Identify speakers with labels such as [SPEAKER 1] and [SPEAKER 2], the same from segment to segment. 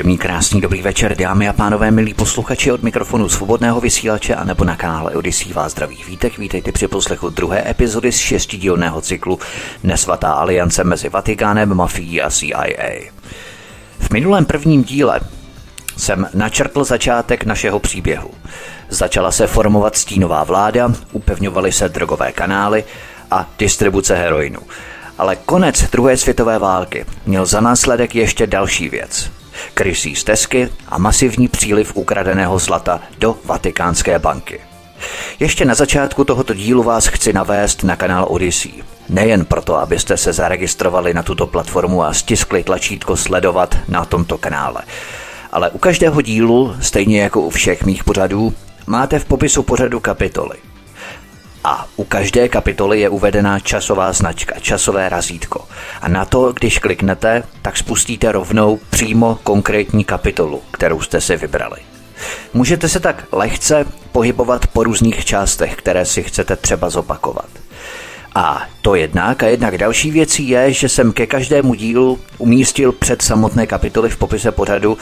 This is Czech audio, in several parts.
[SPEAKER 1] Příjemný, krásný, dobrý večer, dámy a pánové, milí posluchači od mikrofonu svobodného vysílače a nebo na kanále Odisí vás zdraví vítek. Vítejte při poslechu druhé epizody z šestidílného cyklu Nesvatá aliance mezi Vatikánem, mafií a CIA. V minulém prvním díle jsem načrtl začátek našeho příběhu. Začala se formovat stínová vláda, upevňovaly se drogové kanály a distribuce heroinu. Ale konec druhé světové války měl za následek ještě další věc – krysí stezky a masivní příliv ukradeného zlata do Vatikánské banky. Ještě na začátku tohoto dílu vás chci navést na kanál Odyssey. Nejen proto, abyste se zaregistrovali na tuto platformu a stiskli tlačítko sledovat na tomto kanále. Ale u každého dílu, stejně jako u všech mých pořadů, máte v popisu pořadu kapitoly – a u každé kapitoly je uvedená časová značka, časové razítko. A na to, když kliknete, tak spustíte rovnou přímo konkrétní kapitolu, kterou jste si vybrali. Můžete se tak lehce pohybovat po různých částech, které si chcete třeba zopakovat. A to jednak a jednak další věcí je, že jsem ke každému dílu umístil před samotné kapitoly v popise pořadu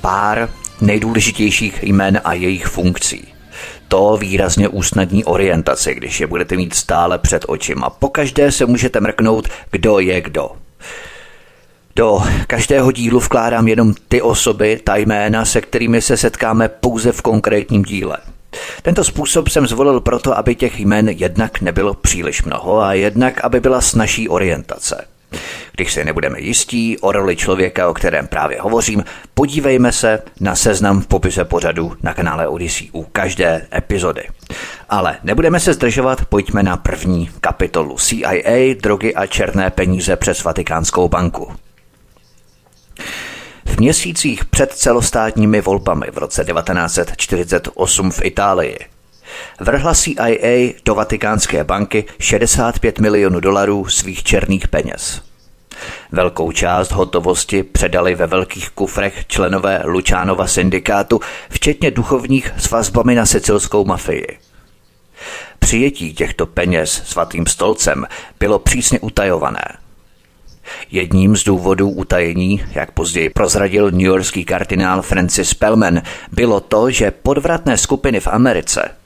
[SPEAKER 1] pár nejdůležitějších jmen a jejich funkcí. To výrazně usnadní orientaci, když je budete mít stále před očima. Pokaždé se můžete mrknout, kdo je kdo. Do každého dílu vkládám jenom ty osoby, ta jména, se kterými se setkáme pouze v konkrétním díle. Tento způsob jsem zvolil proto, aby těch jmen jednak nebylo příliš mnoho a jednak, aby byla snažší orientace. Když si nebudeme jistí o roli člověka, o kterém právě hovořím, podívejme se na seznam v popise pořadu na kanále Odyssey u každé epizody. Ale nebudeme se zdržovat, pojďme na první kapitolu CIA, drogy a černé peníze přes Vatikánskou banku. V měsících před celostátními volbami v roce 1948 v Itálii vrhla CIA do Vatikánské banky 65 milionů dolarů svých černých peněz. Velkou část hotovosti předali ve velkých kufrech členové Lučánova syndikátu, včetně duchovních s vazbami na sicilskou mafii. Přijetí těchto peněz svatým stolcem bylo přísně utajované. Jedním z důvodů utajení, jak později prozradil newyorský kardinál Francis Pellman, bylo to, že podvratné skupiny v Americe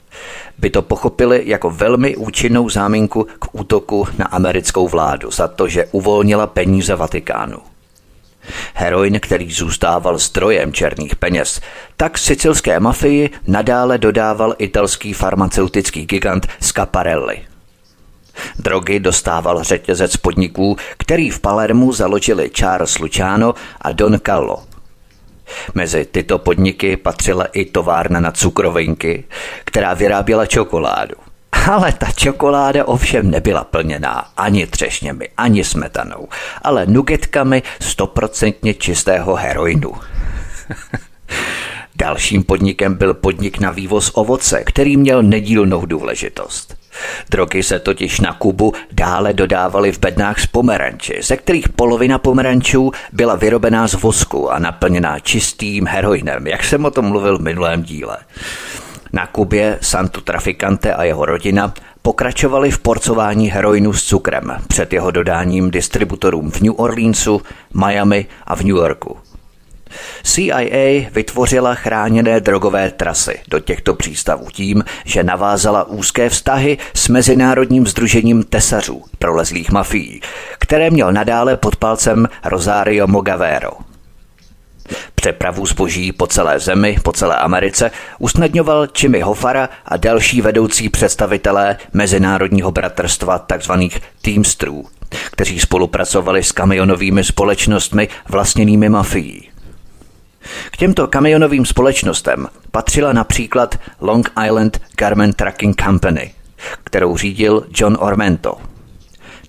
[SPEAKER 1] by to pochopili jako velmi účinnou záminku k útoku na americkou vládu za to, že uvolnila peníze Vatikánu. Heroin, který zůstával zdrojem černých peněz, tak sicilské mafii nadále dodával italský farmaceutický gigant Scaparelli. Drogy dostával řetězec podniků, který v Palermu založili Charles Luciano a Don Callo – Mezi tyto podniky patřila i továrna na cukrovinky, která vyráběla čokoládu. Ale ta čokoláda ovšem nebyla plněná ani třešněmi, ani smetanou, ale nugetkami stoprocentně čistého heroinu. Dalším podnikem byl podnik na vývoz ovoce, který měl nedílnou důležitost. Drogy se totiž na Kubu dále dodávaly v bednách z pomeranči, ze kterých polovina pomerančů byla vyrobená z vosku a naplněná čistým heroinem, jak jsem o tom mluvil v minulém díle. Na Kubě Santo Traficante a jeho rodina pokračovali v porcování heroinu s cukrem před jeho dodáním distributorům v New Orleansu, Miami a v New Yorku. CIA vytvořila chráněné drogové trasy do těchto přístavů tím, že navázala úzké vztahy s Mezinárodním združením tesařů prolezlých mafií, které měl nadále pod palcem Rosario Mogavero. Přepravu zboží po celé zemi, po celé Americe usnadňoval Jimmy Hofara a další vedoucí představitelé Mezinárodního bratrstva tzv. Teamstrů, kteří spolupracovali s kamionovými společnostmi vlastněnými mafií. K těmto kamionovým společnostem patřila například Long Island Garment Trucking Company, kterou řídil John Ormento.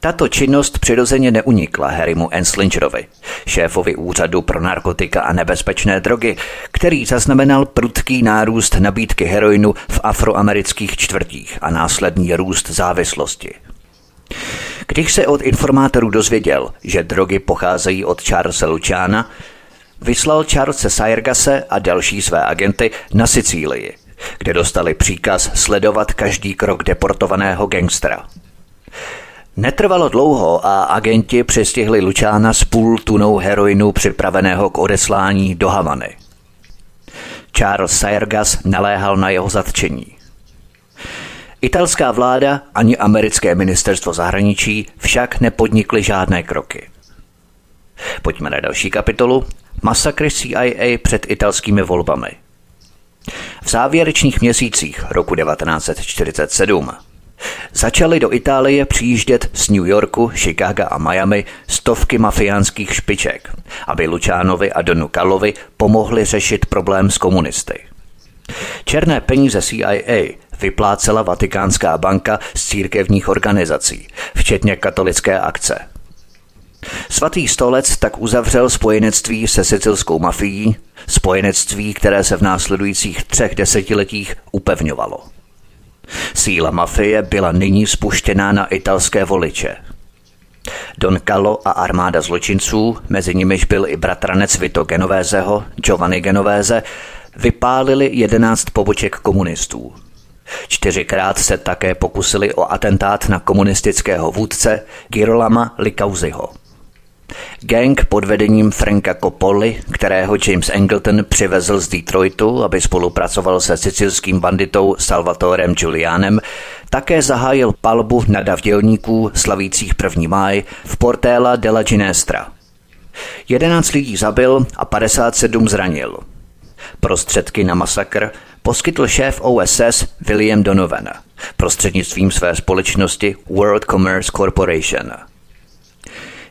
[SPEAKER 1] Tato činnost přirozeně neunikla Harrymu Enslingerovi, šéfovi úřadu pro narkotika a nebezpečné drogy, který zaznamenal prudký nárůst nabídky heroinu v afroamerických čtvrtích a následný růst závislosti. Když se od informátorů dozvěděl, že drogy pocházejí od Charlesa Luciana, vyslal Charlesa Sajergase a další své agenty na Sicílii, kde dostali příkaz sledovat každý krok deportovaného gangstra. Netrvalo dlouho a agenti přistihli Lučána s půl tunou heroinu připraveného k odeslání do Havany. Charles Sajergas naléhal na jeho zatčení. Italská vláda ani americké ministerstvo zahraničí však nepodnikly žádné kroky. Pojďme na další kapitolu. Masakry CIA před italskými volbami. V závěrečných měsících roku 1947 začaly do Itálie přijíždět z New Yorku, Chicaga a Miami stovky mafiánských špiček, aby Lučánovi a Donu Kalovi pomohli řešit problém s komunisty. Černé peníze CIA vyplácela Vatikánská banka z církevních organizací, včetně katolické akce. Svatý stolec tak uzavřel spojenectví se sicilskou mafií, spojenectví, které se v následujících třech desetiletích upevňovalo. Síla mafie byla nyní spuštěná na italské voliče. Don Callo a armáda zločinců, mezi nimiž byl i bratranec Vito Genovézeho, Giovanni Genovéze, vypálili jedenáct poboček komunistů. Čtyřikrát se také pokusili o atentát na komunistického vůdce Girolama Likauziho. Gang pod vedením Franka Coppoli, kterého James Angleton přivezl z Detroitu, aby spolupracoval se sicilským banditou Salvatorem Julianem, také zahájil palbu na davdělníků slavících 1. máj v Portela della Ginestra. 11 lidí zabil a 57 zranil. Prostředky na masakr poskytl šéf OSS William Donovan prostřednictvím své společnosti World Commerce Corporation –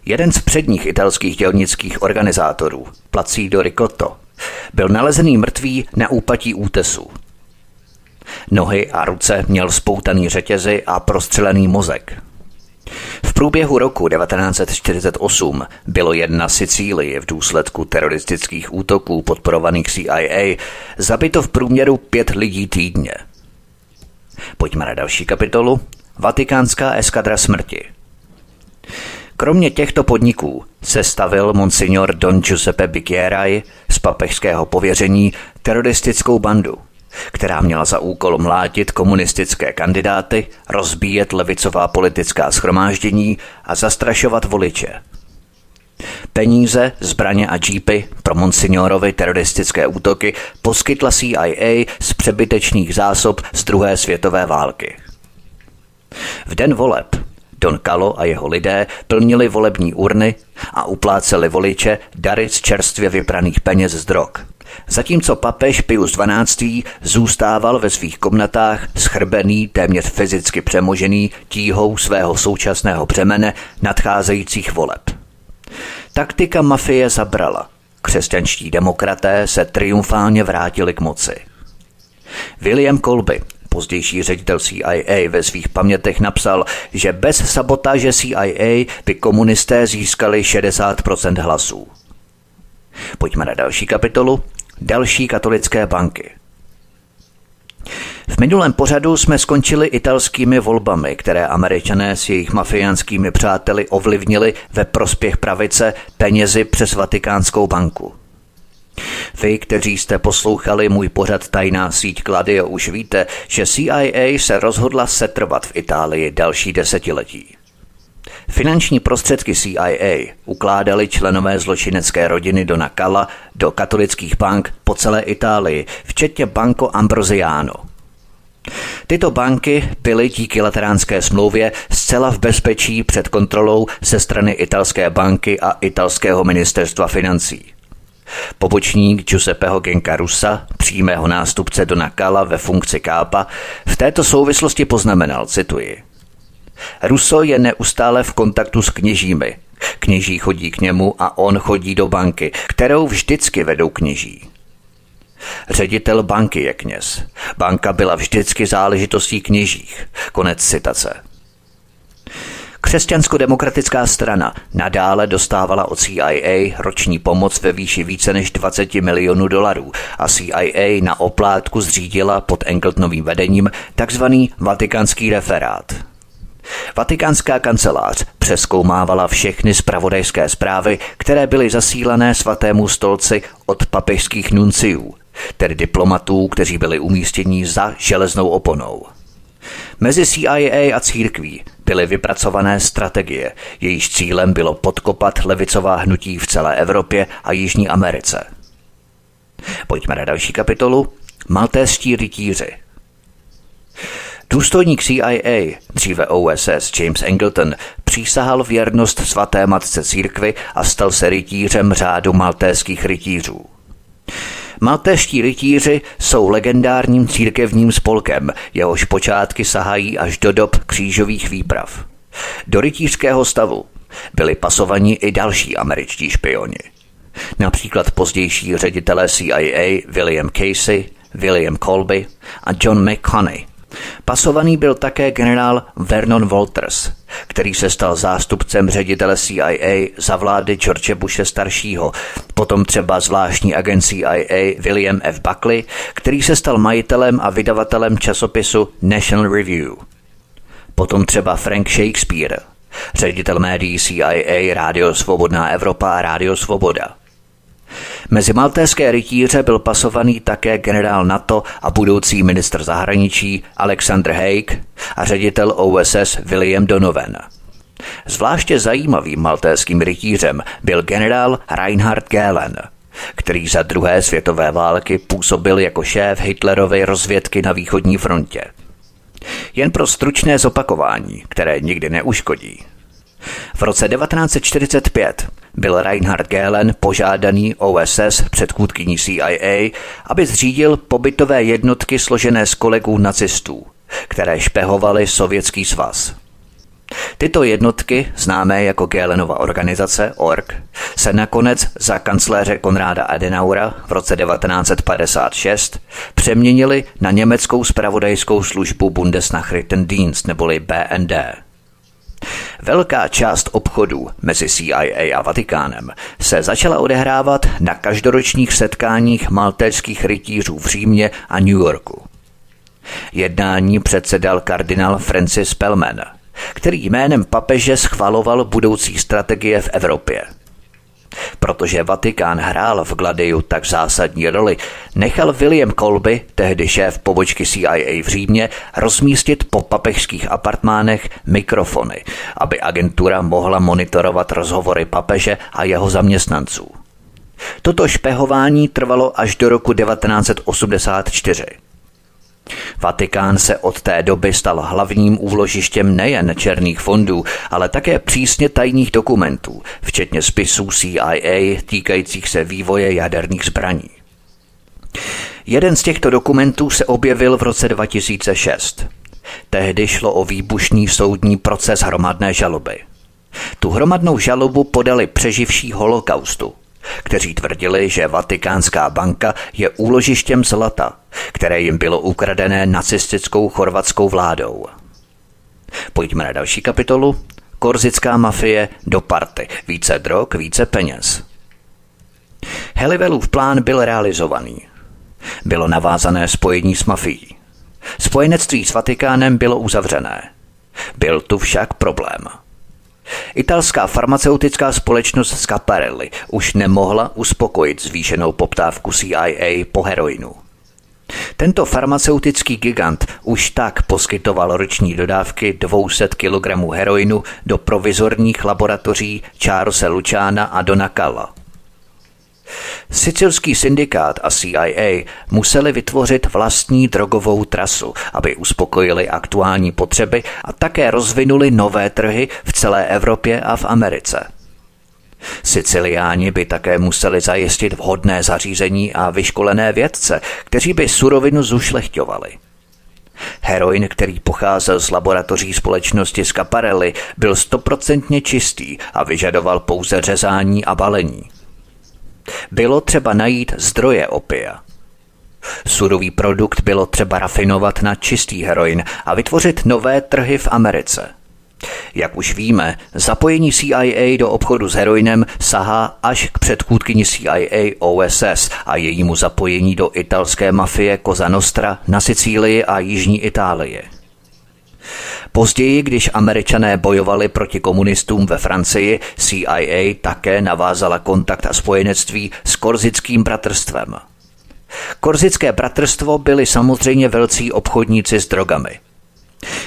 [SPEAKER 1] Jeden z předních italských dělnických organizátorů, Placido Ricotto, byl nalezený mrtvý na úpatí útesu. Nohy a ruce měl spoutaný řetězy a prostřelený mozek. V průběhu roku 1948 bylo jedna Sicílii v důsledku teroristických útoků podporovaných CIA zabito v průměru pět lidí týdně. Pojďme na další kapitolu. Vatikánská eskadra smrti. Kromě těchto podniků se stavil monsignor Don Giuseppe Bicchierai z papežského pověření teroristickou bandu, která měla za úkol mlátit komunistické kandidáty, rozbíjet levicová politická schromáždění a zastrašovat voliče. Peníze, zbraně a džípy pro monsignorovi teroristické útoky poskytla CIA z přebytečných zásob z druhé světové války. V den voleb Don Kalo a jeho lidé plnili volební urny a upláceli voliče dary z čerstvě vypraných peněz z drog. Zatímco papež Pius XII. zůstával ve svých komnatách schrbený, téměř fyzicky přemožený tíhou svého současného břemene nadcházejících voleb. Taktika mafie zabrala. Křesťanští demokraté se triumfálně vrátili k moci. William Colby, pozdější ředitel CIA ve svých pamětech napsal, že bez sabotáže CIA by komunisté získali 60% hlasů. Pojďme na další kapitolu. Další katolické banky. V minulém pořadu jsme skončili italskými volbami, které američané s jejich mafiánskými přáteli ovlivnili ve prospěch pravice penězi přes Vatikánskou banku. Vy, kteří jste poslouchali můj pořad Tajná síť Gladio, už víte, že CIA se rozhodla setrvat v Itálii další desetiletí. Finanční prostředky CIA ukládali členové zločinecké rodiny Dona Cala do katolických bank po celé Itálii, včetně Banco Ambrosiano. Tyto banky byly díky lateránské smlouvě zcela v bezpečí před kontrolou ze strany italské banky a italského ministerstva financí. Pobočník Giuseppeho Genkarusa, přímého nástupce Dona Kala ve funkci kápa, v této souvislosti poznamenal, cituji, Russo je neustále v kontaktu s kněžími, Kněží chodí k němu a on chodí do banky, kterou vždycky vedou kněží. Ředitel banky je kněz. Banka byla vždycky záležitostí kněžích. Konec citace. Křesťansko-demokratická strana nadále dostávala od CIA roční pomoc ve výši více než 20 milionů dolarů a CIA na oplátku zřídila pod Engeltonovým vedením takzvaný vatikánský referát. Vatikánská kancelář přeskoumávala všechny spravodajské zprávy, které byly zasílané svatému stolci od papežských nunciů, tedy diplomatů, kteří byli umístěni za železnou oponou. Mezi CIA a církví byly vypracované strategie, jejíž cílem bylo podkopat levicová hnutí v celé Evropě a Jižní Americe. Pojďme na další kapitolu. Maltéští rytíři. Důstojník CIA, dříve OSS James Angleton, přísahal věrnost svaté matce církvy a stal se rytířem řádu maltéských rytířů. Maltéští rytíři jsou legendárním církevním spolkem, jehož počátky sahají až do dob křížových výprav. Do rytířského stavu byli pasovaní i další američtí špioni. Například pozdější ředitelé CIA William Casey, William Colby a John McConney – Pasovaný byl také generál Vernon Walters, který se stal zástupcem ředitele CIA za vlády George Bushe staršího, potom třeba zvláštní agent CIA William F. Buckley, který se stal majitelem a vydavatelem časopisu National Review. Potom třeba Frank Shakespeare, ředitel médií CIA Rádio Svobodná Evropa a Rádio Svoboda – Mezi maltéské rytíře byl pasovaný také generál NATO a budoucí ministr zahraničí Alexander Haig a ředitel OSS William Donovan. Zvláště zajímavým maltéským rytířem byl generál Reinhard Gehlen, který za druhé světové války působil jako šéf Hitlerovy rozvědky na východní frontě. Jen pro stručné zopakování, které nikdy neuškodí. V roce 1945 byl Reinhard Gehlen požádaný OSS předchůdkyní CIA, aby zřídil pobytové jednotky složené z kolegů nacistů, které špehovaly Sovětský svaz. Tyto jednotky, známé jako Gehlenova organizace ORG, se nakonec za kancléře Konráda Adenaura v roce 1956 přeměnily na německou spravodajskou službu Bundesnachrichtendienst neboli BND. Velká část obchodů mezi CIA a Vatikánem se začala odehrávat na každoročních setkáních maltéřských rytířů v Římě a New Yorku. Jednání předsedal kardinál Francis Pellman, který jménem papeže schvaloval budoucí strategie v Evropě – Protože Vatikán hrál v Gladiu tak zásadní roli, nechal William Colby, tehdy šéf pobočky CIA v Římě, rozmístit po papežských apartmánech mikrofony, aby agentura mohla monitorovat rozhovory papeže a jeho zaměstnanců. Toto špehování trvalo až do roku 1984. Vatikán se od té doby stal hlavním úložištěm nejen černých fondů, ale také přísně tajných dokumentů, včetně spisů CIA týkajících se vývoje jaderných zbraní. Jeden z těchto dokumentů se objevil v roce 2006. Tehdy šlo o výbušný soudní proces hromadné žaloby. Tu hromadnou žalobu podali přeživší holokaustu, kteří tvrdili, že Vatikánská banka je úložištěm zlata, které jim bylo ukradené nacistickou chorvatskou vládou. Pojďme na další kapitolu. Korzická mafie do party. Více drog, více peněz. Helivelův plán byl realizovaný. Bylo navázané spojení s mafií. Spojenectví s Vatikánem bylo uzavřené. Byl tu však problém – Italská farmaceutická společnost Scaparelli už nemohla uspokojit zvýšenou poptávku CIA po heroinu. Tento farmaceutický gigant už tak poskytoval roční dodávky 200 kg heroinu do provizorních laboratoří Charlesa Luciana a Dona Calla. Sicilský syndikát a CIA museli vytvořit vlastní drogovou trasu, aby uspokojili aktuální potřeby a také rozvinuli nové trhy v celé Evropě a v Americe. Siciliáni by také museli zajistit vhodné zařízení a vyškolené vědce, kteří by surovinu zušlechťovali. Heroin, který pocházel z laboratoří společnosti Scaparelli, byl stoprocentně čistý a vyžadoval pouze řezání a balení. Bylo třeba najít zdroje opia. Surový produkt bylo třeba rafinovat na čistý heroin a vytvořit nové trhy v Americe – jak už víme, zapojení CIA do obchodu s heroinem sahá až k předchůdkyni CIA OSS a jejímu zapojení do italské mafie Cosa Nostra na Sicílii a Jižní Itálii. Později, když američané bojovali proti komunistům ve Francii, CIA také navázala kontakt a spojenectví s korzickým bratrstvem. Korzické bratrstvo byli samozřejmě velcí obchodníci s drogami –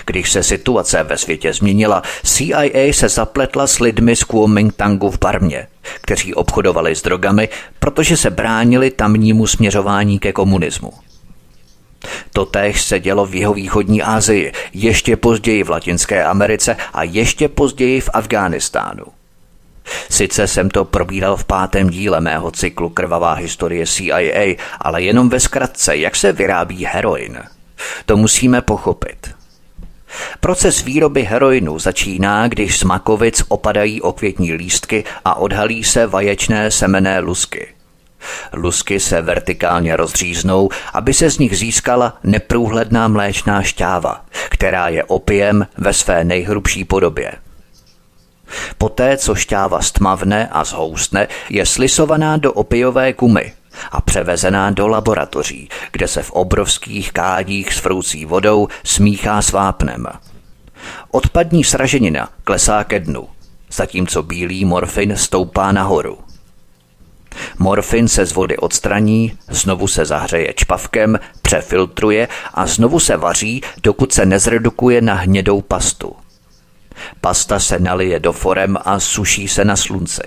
[SPEAKER 1] když se situace ve světě změnila, CIA se zapletla s lidmi z Kuomintangu v Barmě, kteří obchodovali s drogami, protože se bránili tamnímu směřování ke komunismu. Totéž se dělo v jeho východní Asii, ještě později v Latinské Americe a ještě později v Afghánistánu. Sice jsem to probíral v pátém díle mého cyklu Krvavá historie CIA, ale jenom ve zkratce, jak se vyrábí heroin. To musíme pochopit. Proces výroby heroinu začíná, když z makovic opadají okvětní lístky a odhalí se vaječné semené lusky. Lusky se vertikálně rozříznou, aby se z nich získala neprůhledná mléčná šťáva, která je opiem ve své nejhrubší podobě. Poté, co šťáva stmavne a zhoustne, je slisovaná do opiové kumy, a převezená do laboratoří, kde se v obrovských kádích s froucí vodou smíchá s vápnem. Odpadní sraženina klesá ke dnu, zatímco bílý morfin stoupá nahoru. Morfin se z vody odstraní, znovu se zahřeje čpavkem, přefiltruje a znovu se vaří, dokud se nezredukuje na hnědou pastu. Pasta se nalije do forem a suší se na slunci.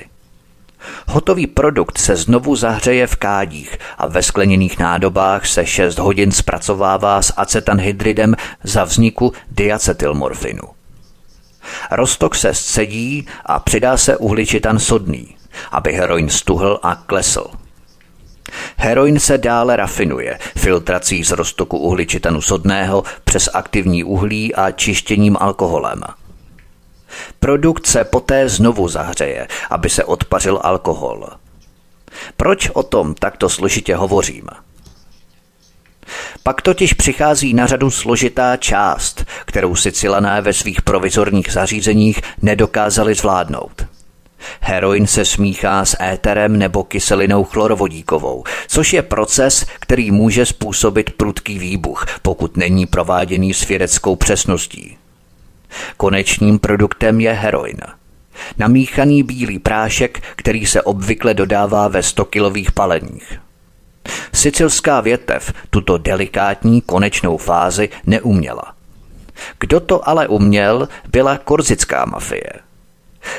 [SPEAKER 1] Hotový produkt se znovu zahřeje v kádích a ve skleněných nádobách se 6 hodin zpracovává s acetanhydridem za vzniku diacetylmorfinu. Roztok se scedí a přidá se uhličitan sodný, aby heroin stuhl a klesl. Heroin se dále rafinuje filtrací z roztoku uhličitanu sodného přes aktivní uhlí a čištěním alkoholem – Produkt se poté znovu zahřeje, aby se odpařil alkohol. Proč o tom takto složitě hovořím? Pak totiž přichází na řadu složitá část, kterou Sicilané ve svých provizorních zařízeních nedokázali zvládnout. Heroin se smíchá s éterem nebo kyselinou chlorovodíkovou, což je proces, který může způsobit prudký výbuch, pokud není prováděný s vědeckou přesností. Konečným produktem je heroin. Namíchaný bílý prášek, který se obvykle dodává ve 100-kilových paleních. Sicilská větev tuto delikátní konečnou fázi neuměla. Kdo to ale uměl, byla korzická mafie.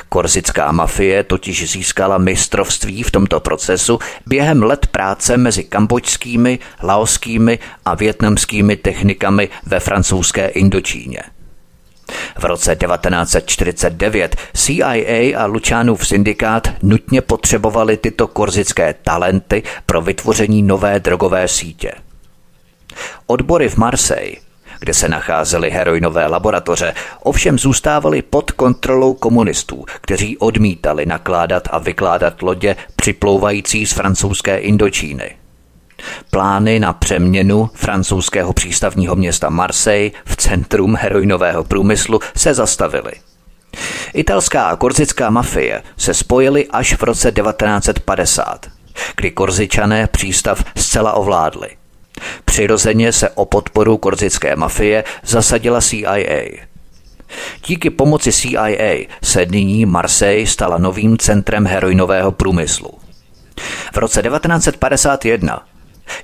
[SPEAKER 1] Korzická mafie totiž získala mistrovství v tomto procesu během let práce mezi kambočskými, laoskými a větnamskými technikami ve francouzské Indočíně – v roce 1949 CIA a Lučánův syndikát nutně potřebovali tyto korzické talenty pro vytvoření nové drogové sítě. Odbory v Marseille kde se nacházely heroinové laboratoře, ovšem zůstávaly pod kontrolou komunistů, kteří odmítali nakládat a vykládat lodě připlouvající z francouzské Indočíny. Plány na přeměnu francouzského přístavního města Marseille v centrum heroinového průmyslu se zastavily. Italská a korzická mafie se spojily až v roce 1950, kdy korzičané přístav zcela ovládli. Přirozeně se o podporu korzické mafie zasadila CIA. Díky pomoci CIA se nyní Marseille stala novým centrem heroinového průmyslu. V roce 1951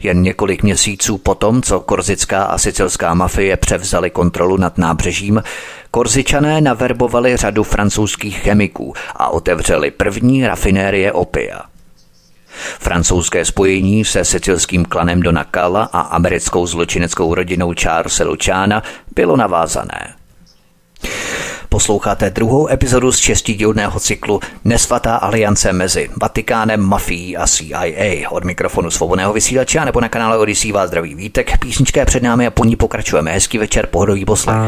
[SPEAKER 1] jen několik měsíců potom, co korzická a sicilská mafie převzali kontrolu nad nábřežím, korzičané naverbovali řadu francouzských chemiků a otevřeli první rafinérie opia. Francouzské spojení se sicilským klanem Dona Cala a americkou zločineckou rodinou Charlesa Luciana bylo navázané. Po
[SPEAKER 2] Posloucháte druhou epizodu z šestidílného cyklu Nesvatá aliance mezi Vatikánem, mafií a CIA. Od mikrofonu svobodného vysílače nebo na kanále Odisí vás zdraví vítek. Písnička je před námi a po ní pokračujeme. Hezký večer, pohodový poslech.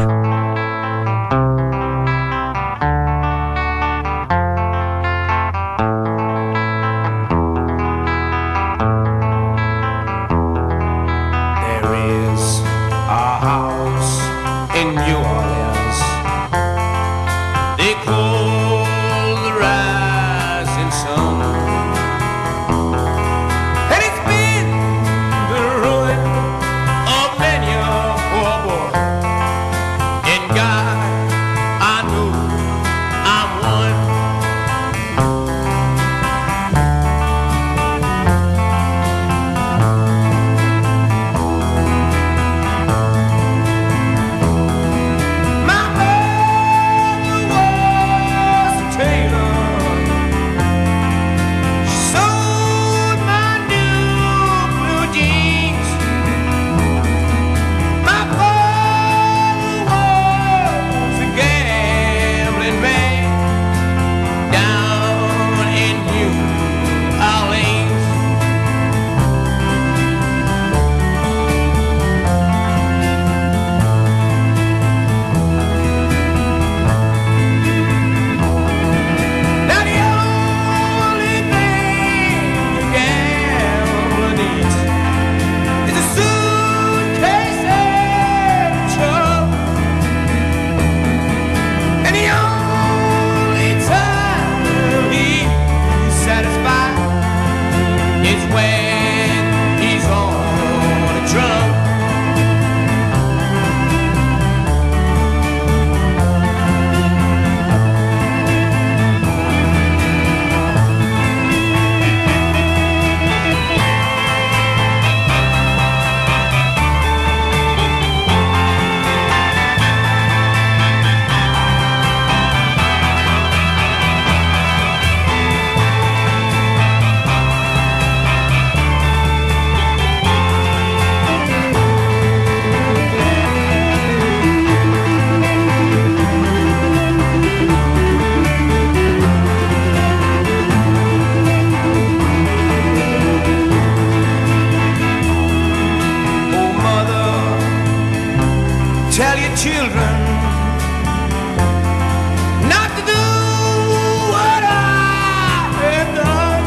[SPEAKER 2] tell your children not to do what I have done.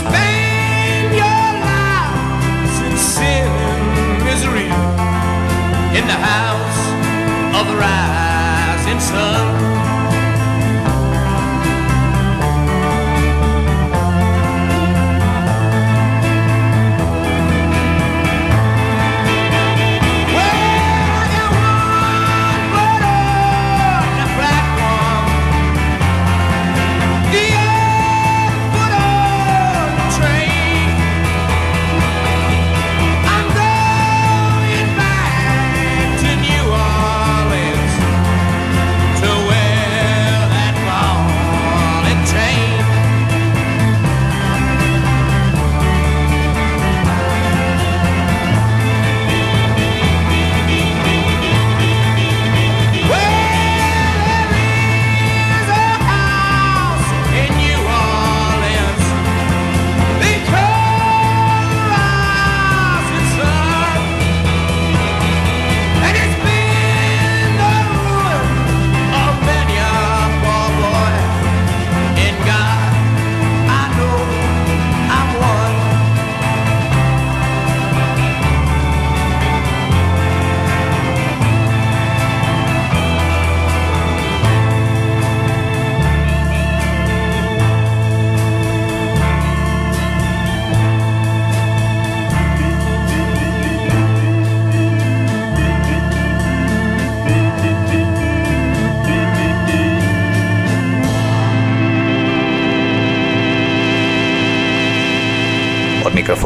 [SPEAKER 2] Spend your life in sin and misery in the house of the rising sun.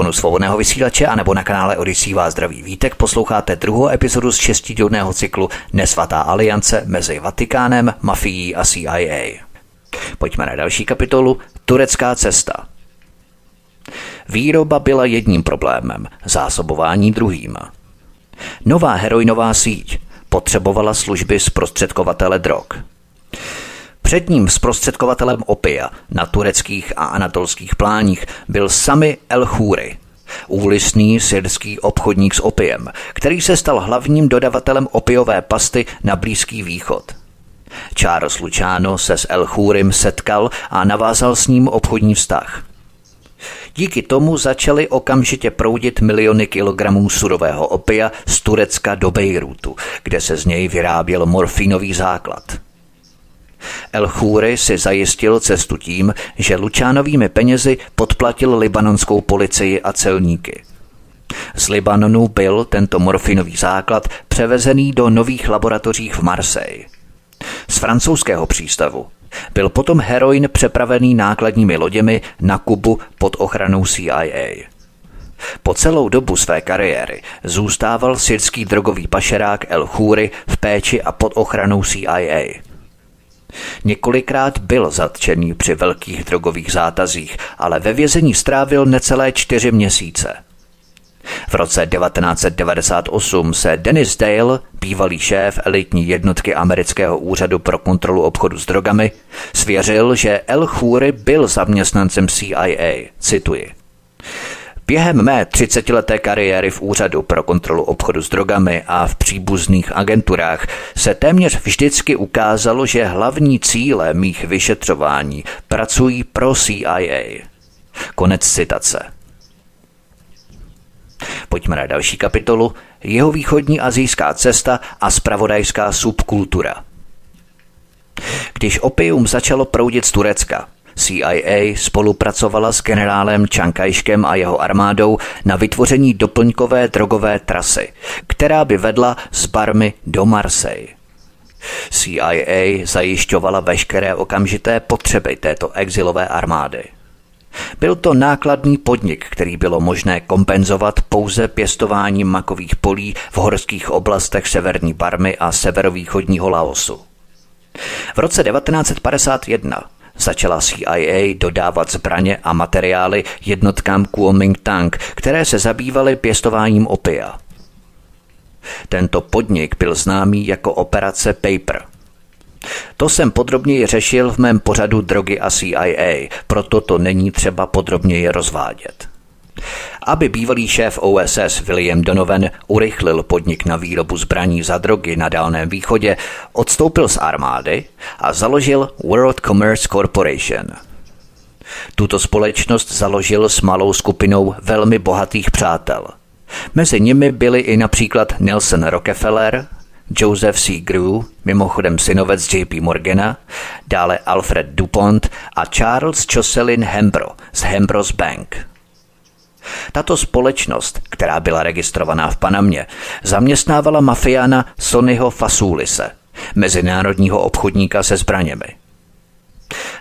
[SPEAKER 2] Mikrofonu svobodného vysílače a nebo na kanále Odisí vás zdraví vítek posloucháte druhou epizodu z šestidílného cyklu Nesvatá aliance mezi Vatikánem, mafií a CIA. Pojďme na další kapitolu Turecká cesta. Výroba byla jedním problémem, zásobování druhým. Nová heroinová síť
[SPEAKER 1] potřebovala služby zprostředkovatele drog. Předním zprostředkovatelem opia na tureckých a anatolských pláních byl sami El Khoury, úlisný syrský obchodník s opiem, který se stal hlavním dodavatelem opiové pasty na Blízký východ. Charles Luciano se s El Khourim setkal a navázal s ním obchodní vztah. Díky tomu začaly okamžitě proudit miliony kilogramů surového opia z Turecka do Bejrutu, kde se z něj vyráběl morfínový základ – El Khoury si zajistil cestu tím, že Lučánovými penězi podplatil libanonskou policii a celníky. Z Libanonu byl tento morfinový základ převezený do nových laboratoří v Marseille. Z francouzského přístavu byl potom heroin přepravený nákladními loděmi na Kubu pod ochranou CIA. Po celou dobu své kariéry zůstával syrský drogový pašerák El Khoury v péči a pod ochranou CIA. Několikrát byl zatčený při velkých drogových zátazích, ale ve vězení strávil necelé čtyři měsíce. V roce 1998 se Dennis Dale, bývalý šéf elitní jednotky amerického úřadu pro kontrolu obchodu s drogami, svěřil, že El Khoury byl zaměstnancem CIA. Cituji. Během mé 30-leté kariéry v Úřadu pro kontrolu obchodu s drogami a v příbuzných agenturách se téměř vždycky ukázalo, že hlavní cíle mých vyšetřování pracují pro CIA. Konec citace. Pojďme na další kapitolu. Jeho východní azijská cesta a spravodajská subkultura. Když opium začalo proudit z Turecka, CIA spolupracovala s generálem Čankajškem a jeho armádou na vytvoření doplňkové drogové trasy, která by vedla z Barmy do Marseille. CIA zajišťovala veškeré okamžité potřeby této exilové armády. Byl to nákladný podnik, který bylo možné kompenzovat pouze pěstováním makových polí v horských oblastech severní Barmy a severovýchodního Laosu. V roce 1951 začala CIA dodávat zbraně a materiály jednotkám Kuomintang, které se zabývaly pěstováním opia. Tento podnik byl známý jako operace Paper. To jsem podrobněji řešil v mém pořadu Drogy a CIA, proto to není třeba podrobněji rozvádět. Aby bývalý šéf OSS William Donovan urychlil podnik na výrobu zbraní za drogy na Dálném východě, odstoupil z armády a založil World Commerce Corporation. Tuto společnost založil s malou skupinou velmi bohatých přátel. Mezi nimi byli i například Nelson Rockefeller, Joseph C. Grew, mimochodem synovec JP Morgana, dále Alfred DuPont a Charles Jocelyn Hembro z Hembros Bank – tato společnost, která byla registrovaná v Panamě, zaměstnávala mafiána Sonnyho Fasulise, mezinárodního obchodníka se zbraněmi.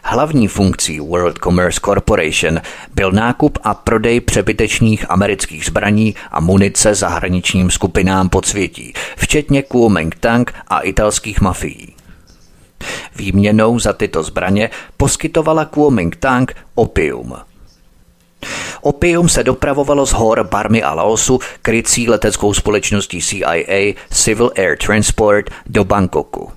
[SPEAKER 1] Hlavní funkcí World Commerce Corporation byl nákup a prodej přebytečných amerických zbraní a munice zahraničním skupinám podsvětí, včetně Kuomintang a italských mafií. Výměnou za tyto zbraně poskytovala Kuomintang opium – Opium se dopravovalo z hor Barmy a Laosu krycí leteckou společností CIA Civil Air Transport do Bangkoku.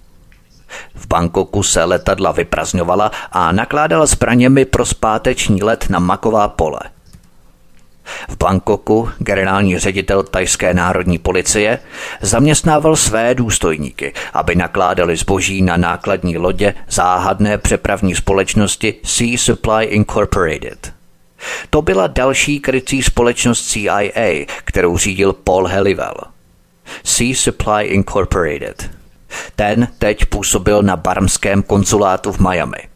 [SPEAKER 1] V Bangkoku se letadla vyprazňovala a nakládala zbraněmi pro zpáteční let na maková pole. V Bangkoku generální ředitel tajské národní policie zaměstnával své důstojníky, aby nakládali zboží na nákladní lodě záhadné přepravní společnosti Sea Supply Incorporated. To byla další krycí společnost CIA, kterou řídil Paul Helivel. Sea Supply Incorporated. Ten teď působil na barmském konzulátu v Miami.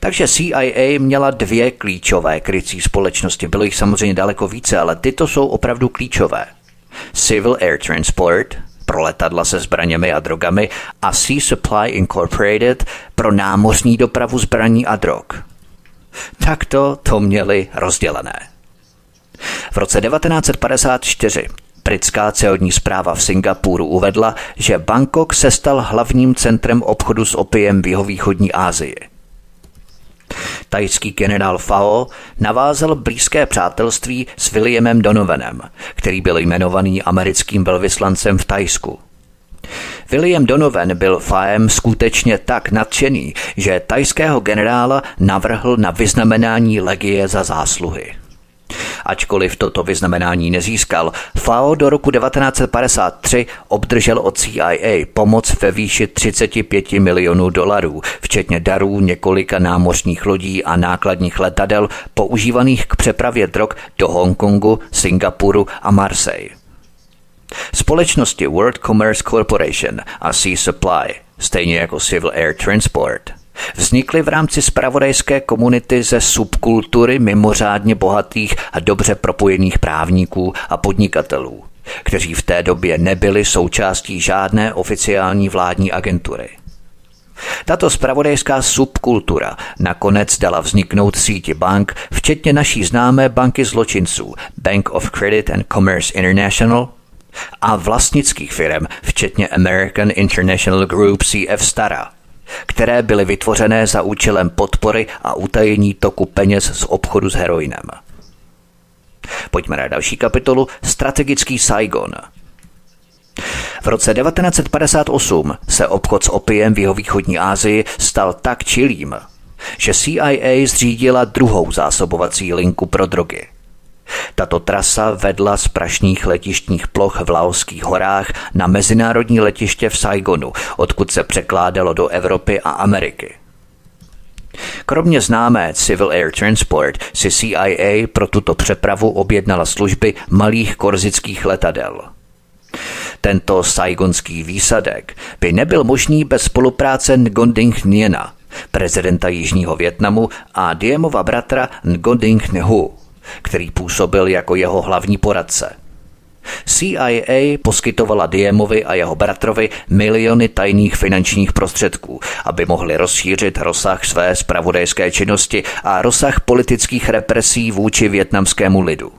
[SPEAKER 1] Takže CIA měla dvě klíčové krycí společnosti. Bylo jich samozřejmě daleko více, ale tyto jsou opravdu klíčové. Civil Air Transport, pro letadla se zbraněmi a drogami a Sea Supply Incorporated pro námořní dopravu zbraní a drog. Takto to měli rozdělené. V roce 1954 britská celní zpráva v Singapuru uvedla, že Bangkok se stal hlavním centrem obchodu s opiem v jihovýchodní Asii. Tajský generál Fao navázal blízké přátelství s Williamem Donovanem, který byl jmenovaný americkým velvyslancem v Tajsku. William Donovan byl Faem skutečně tak nadšený, že tajského generála navrhl na vyznamenání legie za zásluhy. Ačkoliv toto vyznamenání nezískal, FAO do roku 1953 obdržel od CIA pomoc ve výši 35 milionů dolarů, včetně darů několika námořních lodí a nákladních letadel používaných k přepravě drog do Hongkongu, Singapuru a Marseille. Společnosti World Commerce Corporation a Sea Supply, stejně jako Civil Air Transport, vznikly v rámci spravodajské komunity ze subkultury mimořádně bohatých a dobře propojených právníků a podnikatelů, kteří v té době nebyli součástí žádné oficiální vládní agentury. Tato spravodajská subkultura nakonec dala vzniknout síti bank, včetně naší známé banky zločinců Bank of Credit and Commerce International a vlastnických firm, včetně American International Group CF Stara, které byly vytvořené za účelem podpory a utajení toku peněz z obchodu s heroinem. Pojďme na další kapitolu Strategický Saigon. V roce 1958 se obchod s opiem v jeho východní Asii stal tak čilým, že CIA zřídila druhou zásobovací linku pro drogy – tato trasa vedla z prašních letištních ploch v Laoských horách na mezinárodní letiště v Saigonu, odkud se překládalo do Evropy a Ameriky. Kromě známé Civil Air Transport si CIA pro tuto přepravu objednala služby malých korzických letadel. Tento saigonský výsadek by nebyl možný bez spolupráce Ngonding Nhiena, prezidenta Jižního Větnamu a Diemova bratra Ngoding Nhu, který působil jako jeho hlavní poradce. CIA poskytovala Diemovi a jeho bratrovi miliony tajných finančních prostředků, aby mohli rozšířit rozsah své spravodajské činnosti a rozsah politických represí vůči větnamskému lidu.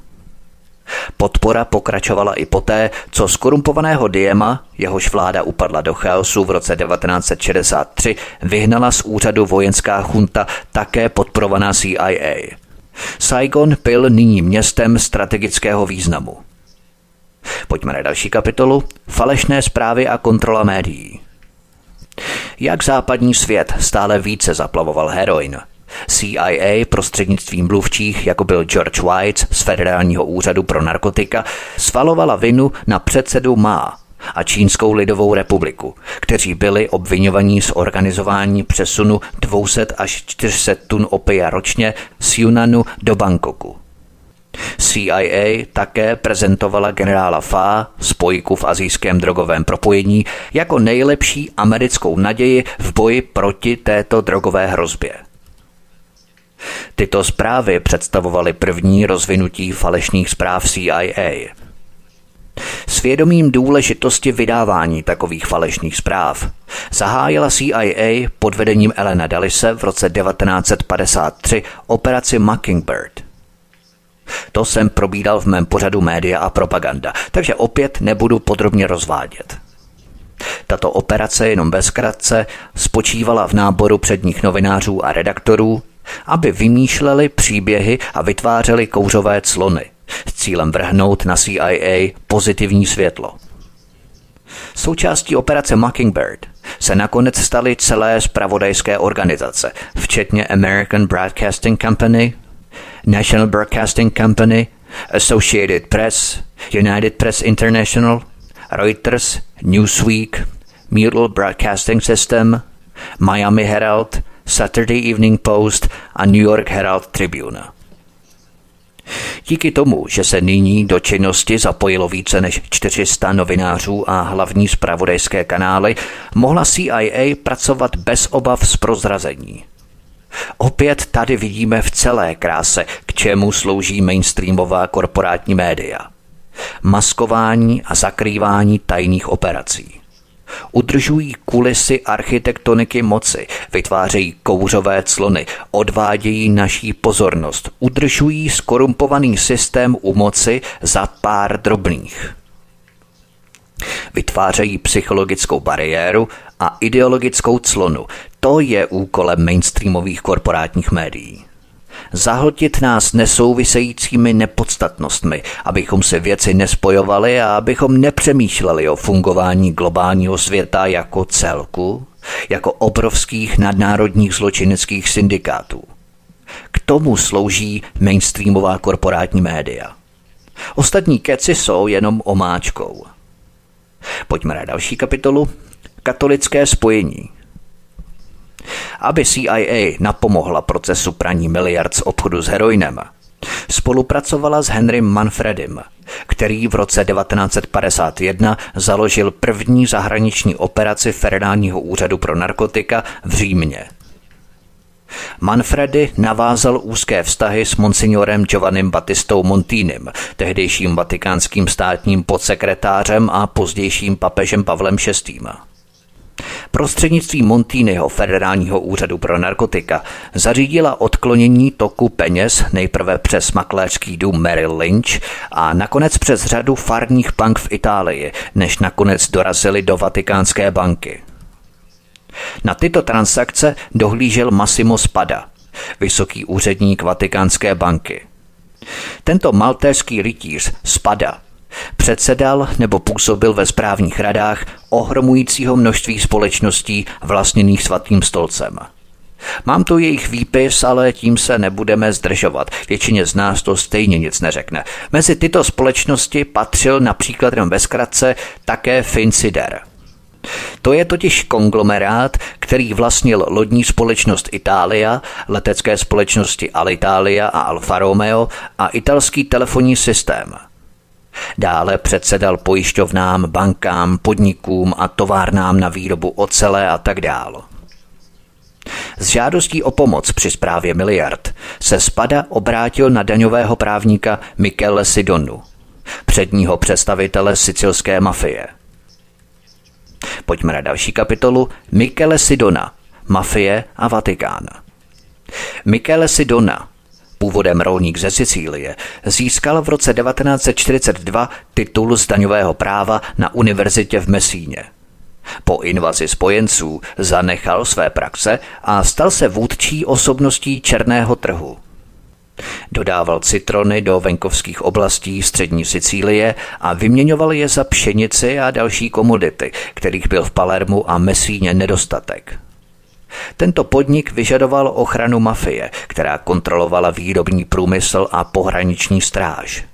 [SPEAKER 1] Podpora pokračovala i poté, co skorumpovaného Diema, jehož vláda upadla do chaosu v roce 1963, vyhnala z úřadu vojenská chunta také podporovaná CIA. Saigon byl nyní městem strategického významu. Pojďme na další kapitolu. Falešné zprávy a kontrola médií. Jak západní svět stále více zaplavoval heroin, CIA prostřednictvím mluvčích, jako byl George White z Federálního úřadu pro narkotika, svalovala vinu na předsedu Ma, a Čínskou lidovou republiku, kteří byli obvinovaní z organizování přesunu 200 až 400 tun opia ročně z Yunanu do Bangkoku. CIA také prezentovala generála Fa, spojku v azijském drogovém propojení, jako nejlepší americkou naději v boji proti této drogové hrozbě. Tyto zprávy představovaly první rozvinutí falešných zpráv CIA – Svědomím důležitosti vydávání takových falešných zpráv zahájila CIA pod vedením Elena Dallise v roce 1953 operaci Mockingbird. To jsem probídal v mém pořadu Média a propaganda, takže opět nebudu podrobně rozvádět. Tato operace jenom bezkratce spočívala v náboru předních novinářů a redaktorů, aby vymýšleli příběhy a vytvářeli kouřové clony – s cílem vrhnout na CIA pozitivní světlo. Součástí operace Mockingbird se nakonec staly celé spravodajské organizace, včetně American Broadcasting Company, National Broadcasting Company, Associated Press, United Press International, Reuters, Newsweek, Mutual Broadcasting System, Miami Herald, Saturday Evening Post a New York Herald Tribune. Díky tomu, že se nyní do činnosti zapojilo více než 400 novinářů a hlavní zpravodajské kanály, mohla CIA pracovat bez obav z prozrazení. Opět tady vidíme v celé kráse, k čemu slouží mainstreamová korporátní média. Maskování a zakrývání tajných operací. Udržují kulisy architektoniky moci, vytvářejí kouřové clony, odvádějí naší pozornost, udržují skorumpovaný systém u moci za pár drobných. Vytvářejí psychologickou bariéru a ideologickou clonu. To je úkolem mainstreamových korporátních médií. Zahltit nás nesouvisejícími nepodstatnostmi, abychom se věci nespojovali a abychom nepřemýšleli o fungování globálního světa jako celku, jako obrovských nadnárodních zločineckých syndikátů. K tomu slouží mainstreamová korporátní média. Ostatní keci jsou jenom omáčkou. Pojďme na další kapitolu. Katolické spojení. Aby CIA napomohla procesu praní miliard z obchodu s heroinem, spolupracovala s Henrym Manfredem, který v roce 1951 založil první zahraniční operaci Federálního úřadu pro narkotika v Římě – Manfredy navázal úzké vztahy s monsignorem Giovannim Battistou Montínem, tehdejším vatikánským státním podsekretářem a pozdějším papežem Pavlem VI. Prostřednictvím Montínyho federálního úřadu pro narkotika zařídila odklonění toku peněz nejprve přes makléřský dům Merrill Lynch a nakonec přes řadu farních bank v Itálii, než nakonec dorazili do vatikánské banky. Na tyto transakce dohlížel Massimo Spada, vysoký úředník Vatikánské banky. Tento maltéský rytíř Spada předsedal nebo působil ve správních radách ohromujícího množství společností vlastněných svatým stolcem. Mám tu jejich výpis, ale tím se nebudeme zdržovat. Většině z nás to stejně nic neřekne. Mezi tyto společnosti patřil například jen ve zkratce také Finsider – to je totiž konglomerát, který vlastnil lodní společnost Italia, letecké společnosti Alitalia a Alfa Romeo a italský telefonní systém. Dále předsedal pojišťovnám, bankám, podnikům a továrnám na výrobu ocele a tak dále. S žádostí o pomoc při správě miliard se Spada obrátil na daňového právníka Michele Sidonu, předního představitele sicilské mafie – Pojďme na další kapitolu Michele Sidona, mafie a Vatikán. Michele Sidona, původem rolník ze Sicílie, získal v roce 1942 titul z daňového práva na univerzitě v Mesíně. Po invazi spojenců zanechal své praxe a stal se vůdčí osobností černého trhu. Dodával citrony do venkovských oblastí střední Sicílie a vyměňoval je za pšenici a další komodity, kterých byl v Palermu a Mesíně nedostatek. Tento podnik vyžadoval ochranu mafie, která kontrolovala výrobní průmysl a pohraniční stráž.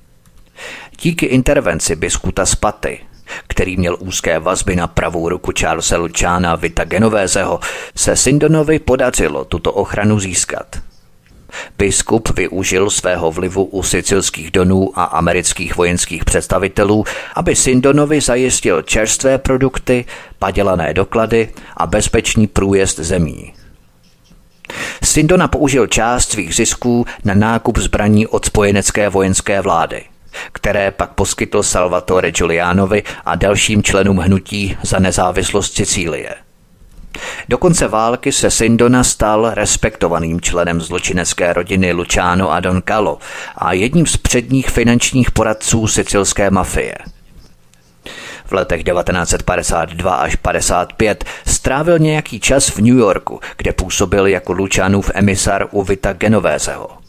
[SPEAKER 1] Díky intervenci biskuta Spaty, který měl úzké vazby na pravou ruku Charlesa Luciana Vita Genovézeho, se Sindonovi podařilo tuto ochranu získat – Biskup využil svého vlivu u sicilských donů a amerických vojenských představitelů, aby Sindonovi zajistil čerstvé produkty, padělané doklady a bezpečný průjezd zemí. Sindona použil část svých zisků na nákup zbraní od spojenecké vojenské vlády, které pak poskytl Salvatore Giulianovi a dalším členům hnutí za nezávislost Sicílie. Do konce války se Sindona stal respektovaným členem zločinecké rodiny Luciano a Don Calo a jedním z předních finančních poradců sicilské mafie. V letech 1952 až 55 strávil nějaký čas v New Yorku, kde působil jako Lucianův emisar u Vita Genovézeho.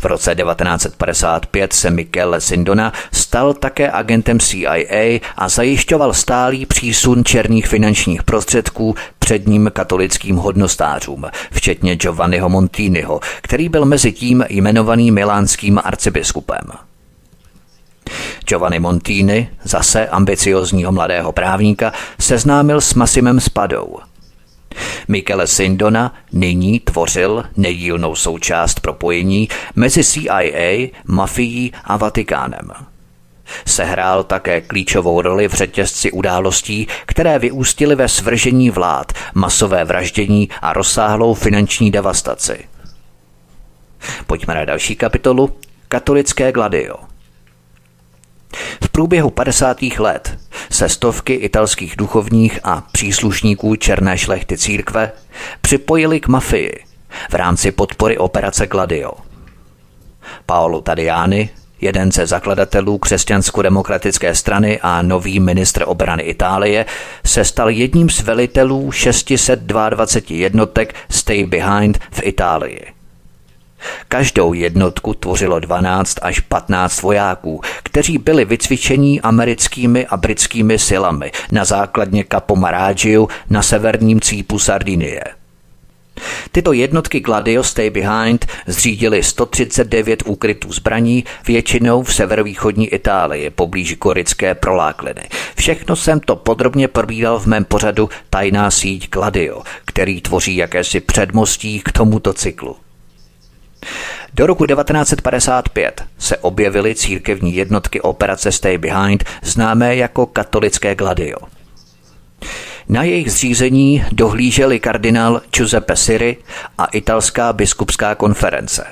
[SPEAKER 1] V roce 1955 se Michele Sindona stal také agentem CIA a zajišťoval stálý přísun černých finančních prostředků předním katolickým hodnostářům, včetně Giovanniho Montiniho, který byl mezi tím jmenovaný milánským arcibiskupem. Giovanni Montini, zase ambiciozního mladého právníka, seznámil s Massimem Spadou – Michele Sindona nyní tvořil nedílnou součást propojení mezi CIA, mafií a Vatikánem. Sehrál také klíčovou roli v řetězci událostí, které vyústily ve svržení vlád, masové vraždění a rozsáhlou finanční devastaci. Pojďme na další kapitolu. Katolické gladio. V průběhu 50. let se stovky italských duchovních a příslušníků černé šlechty církve připojili k mafii v rámci podpory operace Gladio. Paolo Tadiani, jeden ze zakladatelů křesťansko-demokratické strany a nový ministr obrany Itálie, se stal jedním z velitelů 622 jednotek Stay Behind v Itálii. Každou jednotku tvořilo 12 až 15 vojáků, kteří byli vycvičení americkými a britskými silami na základně Capomarágiu na severním cípu Sardinie. Tyto jednotky Gladio Stay Behind zřídili 139 úkrytů zbraní, většinou v severovýchodní Itálii, poblíž Korické prolákliny. Všechno jsem to podrobně probíral v mém pořadu Tajná síť Gladio, který tvoří jakési předmostí k tomuto cyklu. Do roku 1955 se objevily církevní jednotky operace Stay Behind, známé jako katolické Gladio. Na jejich zřízení dohlíželi kardinál Giuseppe Siri a italská biskupská konference.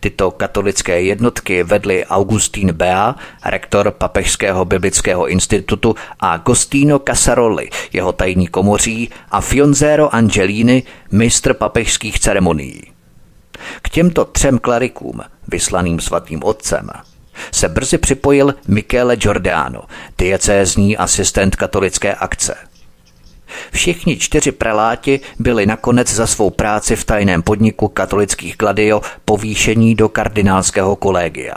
[SPEAKER 1] Tyto katolické jednotky vedli Augustín Bea, rektor Papežského biblického institutu a Gostino Casaroli, jeho tajní komoří a Fionzero Angelini, mistr papežských ceremonií. K těmto třem klerikům, vyslaným svatým otcem, se brzy připojil Michele Giordano, diecézní asistent katolické akce – Všichni čtyři preláti byli nakonec za svou práci v tajném podniku katolických Gladio povýšení do kardinálského kolegia.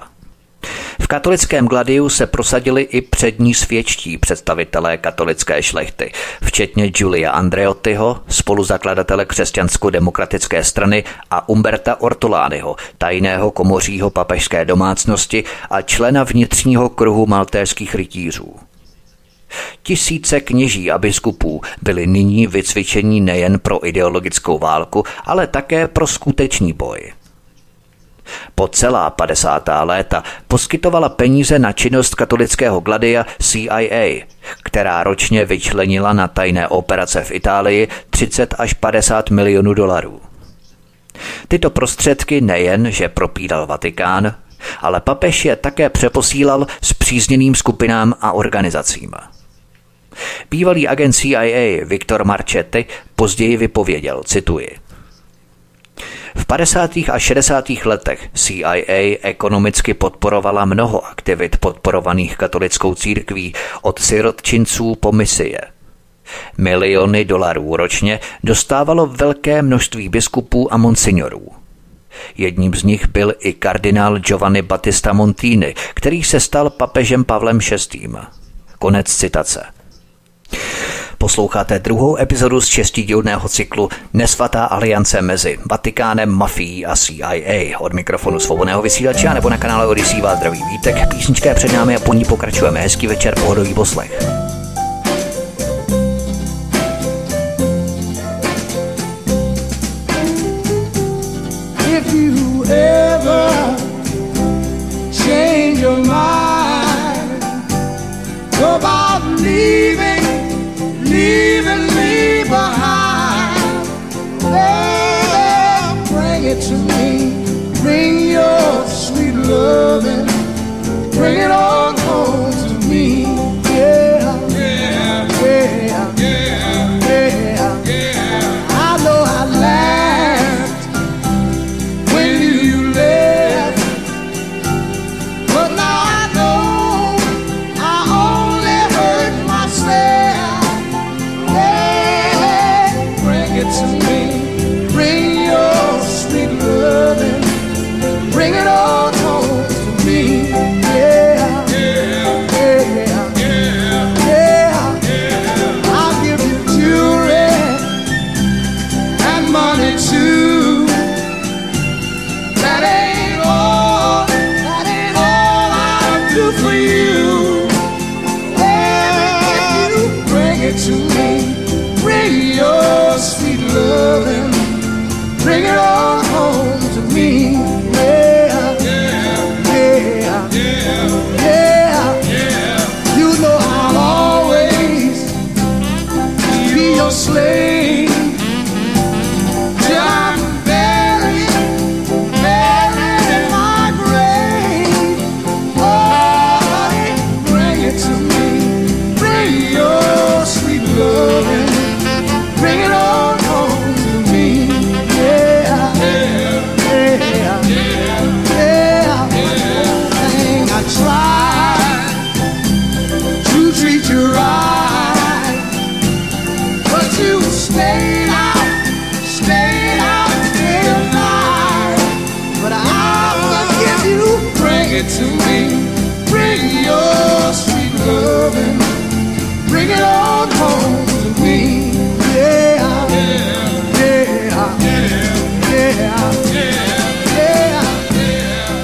[SPEAKER 1] V katolickém Gladiu se prosadili i přední svědčtí představitelé katolické šlechty, včetně Julia Andreottiho, spoluzakladatele křesťansko-demokratické strany a Umberta Ortolányho, tajného komořího papežské domácnosti a člena vnitřního kruhu maltéských rytířů. Tisíce kněží a biskupů byli nyní vycvičení nejen pro ideologickou válku, ale také pro skutečný boj. Po celá 50. léta poskytovala peníze na činnost katolického gladia CIA, která ročně vyčlenila na tajné operace v Itálii 30 až 50 milionů dolarů. Tyto prostředky nejen, že propídal Vatikán, ale papež je také přeposílal s přízněným skupinám a organizacím. Bývalý agent CIA Viktor Marchetti později vypověděl, cituji. V 50. a 60. letech CIA ekonomicky podporovala mnoho aktivit podporovaných katolickou církví od sirotčinců po misie. Miliony dolarů ročně dostávalo velké množství biskupů a monsignorů. Jedním z nich byl i kardinál Giovanni Battista Montini, který se stal papežem Pavlem VI. Konec citace. Posloucháte druhou epizodu z šestidílného cyklu Nesvatá aliance mezi Vatikánem, mafií a CIA. Od mikrofonu svobodného vysílače nebo na kanále Odisí vás zdraví vítek. Písnička před námi a po ní pokračujeme. Hezký večer, pohodový poslech. If you ever change your mind about leaving loving. Bring it on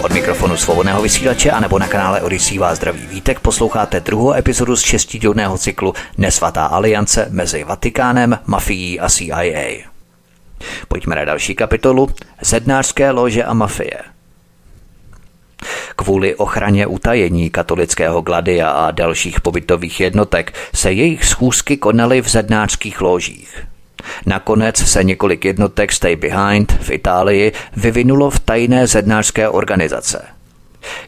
[SPEAKER 1] Od mikrofonu svobodného vysílače nebo na kanále Odisí vás zdraví vítek. Posloucháte druhou epizodu z šestidělného cyklu Nesvatá aliance mezi Vatikánem, mafií a CIA. Pojďme na další kapitolu. Zednářské lože a mafie – Kvůli ochraně utajení katolického gladia a dalších pobytových jednotek se jejich schůzky konaly v zednářských ložích. Nakonec se několik jednotek Stay Behind v Itálii vyvinulo v tajné zednářské organizace.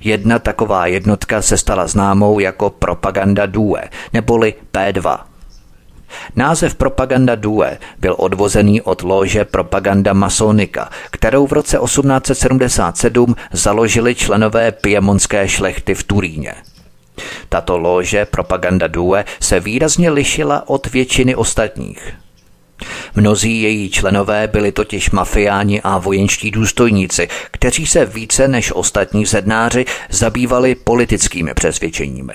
[SPEAKER 1] Jedna taková jednotka se stala známou jako Propaganda Due, neboli P2. Název Propaganda Due byl odvozený od lože Propaganda Masonika, kterou v roce 1877 založili členové piemonské šlechty v Turíně. Tato lože Propaganda Due se výrazně lišila od většiny ostatních – Mnozí její členové byli totiž mafiáni a vojenští důstojníci, kteří se více než ostatní sednáři zabývali politickými přesvědčeními.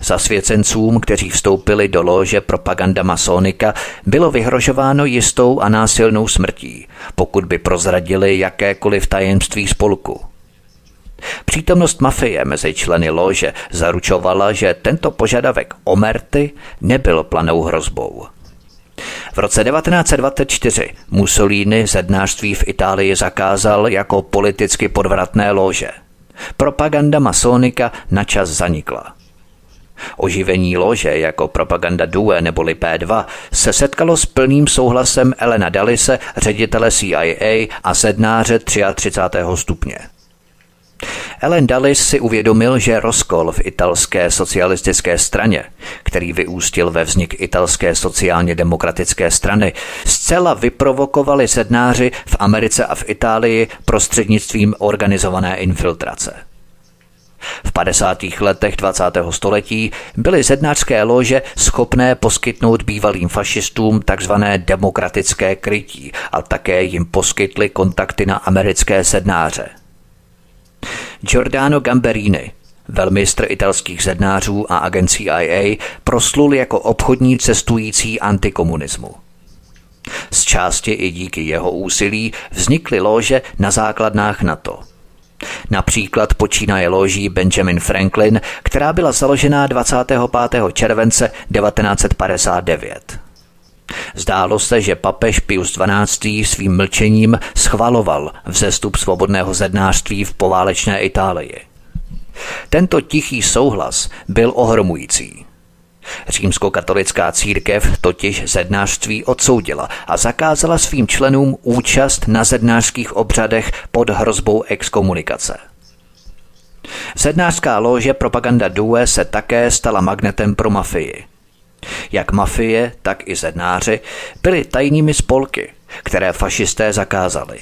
[SPEAKER 1] Zasvěcencům, kteří vstoupili do lože propaganda masonika, bylo vyhrožováno jistou a násilnou smrtí, pokud by prozradili jakékoliv tajemství spolku. Přítomnost mafie mezi členy lože zaručovala, že tento požadavek omerty nebyl planou hrozbou – v roce 1924 Mussolini zednářství v Itálii zakázal jako politicky podvratné lože. Propaganda masonika načas zanikla. Oživení lože jako propaganda Due neboli P2 se setkalo s plným souhlasem Elena Dalise, ředitele CIA a sednáře 33. stupně. Ellen Dulles si uvědomil, že rozkol v italské socialistické straně, který vyústil ve vznik italské sociálně demokratické strany, zcela vyprovokovali sednáři v Americe a v Itálii prostřednictvím organizované infiltrace. V 50. letech 20. století byly sednářské lože schopné poskytnout bývalým fašistům tzv. demokratické krytí a také jim poskytly kontakty na americké sednáře. Giordano Gamberini, velmistr italských zednářů a agent CIA, proslul jako obchodní cestující antikomunismu. Z části i díky jeho úsilí vznikly lože na základnách NATO. Například počínaje loží Benjamin Franklin, která byla založena 25. července 1959. Zdálo se, že papež Pius XII. svým mlčením schvaloval vzestup svobodného zednářství v poválečné Itálii. Tento tichý souhlas byl ohromující. Římskokatolická církev totiž zednářství odsoudila a zakázala svým členům účast na zednářských obřadech pod hrozbou exkomunikace. Zednářská lože Propaganda Due se také stala magnetem pro mafii – jak mafie, tak i zednáři byli tajnými spolky, které fašisté zakázali.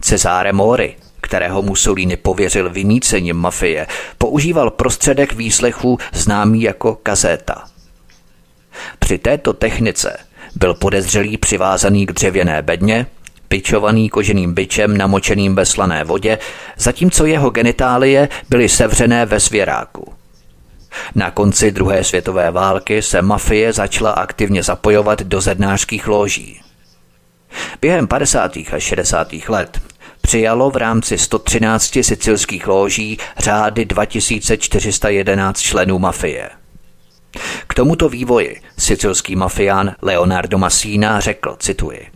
[SPEAKER 1] Cezáre Mori, kterého Mussolini pověřil vymícením mafie, používal prostředek výslechu známý jako kazéta. Při této technice byl podezřelý přivázaný k dřevěné bedně, pičovaný koženým byčem namočeným ve slané vodě, zatímco jeho genitálie byly sevřené ve svěráku. Na konci druhé světové války se mafie začala aktivně zapojovat do zednářských loží. Během 50. a 60. let přijalo v rámci 113 sicilských loží řády 2411 členů mafie. K tomuto vývoji sicilský mafián Leonardo Massina řekl, cituji,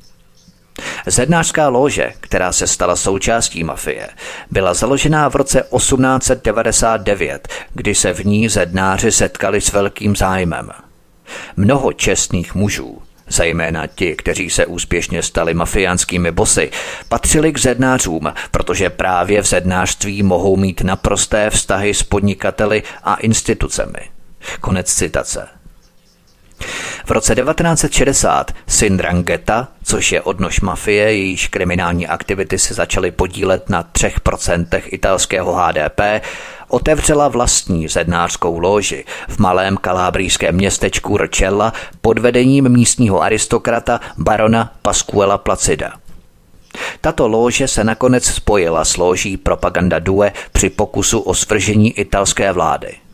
[SPEAKER 1] Zednářská lože, která se stala součástí mafie, byla založená v roce 1899, kdy se v ní zednáři setkali s velkým zájmem. Mnoho čestných mužů, zejména ti, kteří se úspěšně stali mafiánskými bosy, patřili k zednářům, protože právě v zednářství mohou mít naprosté vztahy s podnikateli a institucemi. Konec citace. V roce 1960 syn Drangheta, což je odnož mafie, jejíž kriminální aktivity se začaly podílet na 3% italského HDP, otevřela vlastní zednářskou loži v malém kalábrijském městečku Rčella pod vedením místního aristokrata barona Pasquela Placida. Tato lože se nakonec spojila s loží Propaganda Due při pokusu o svržení italské vlády –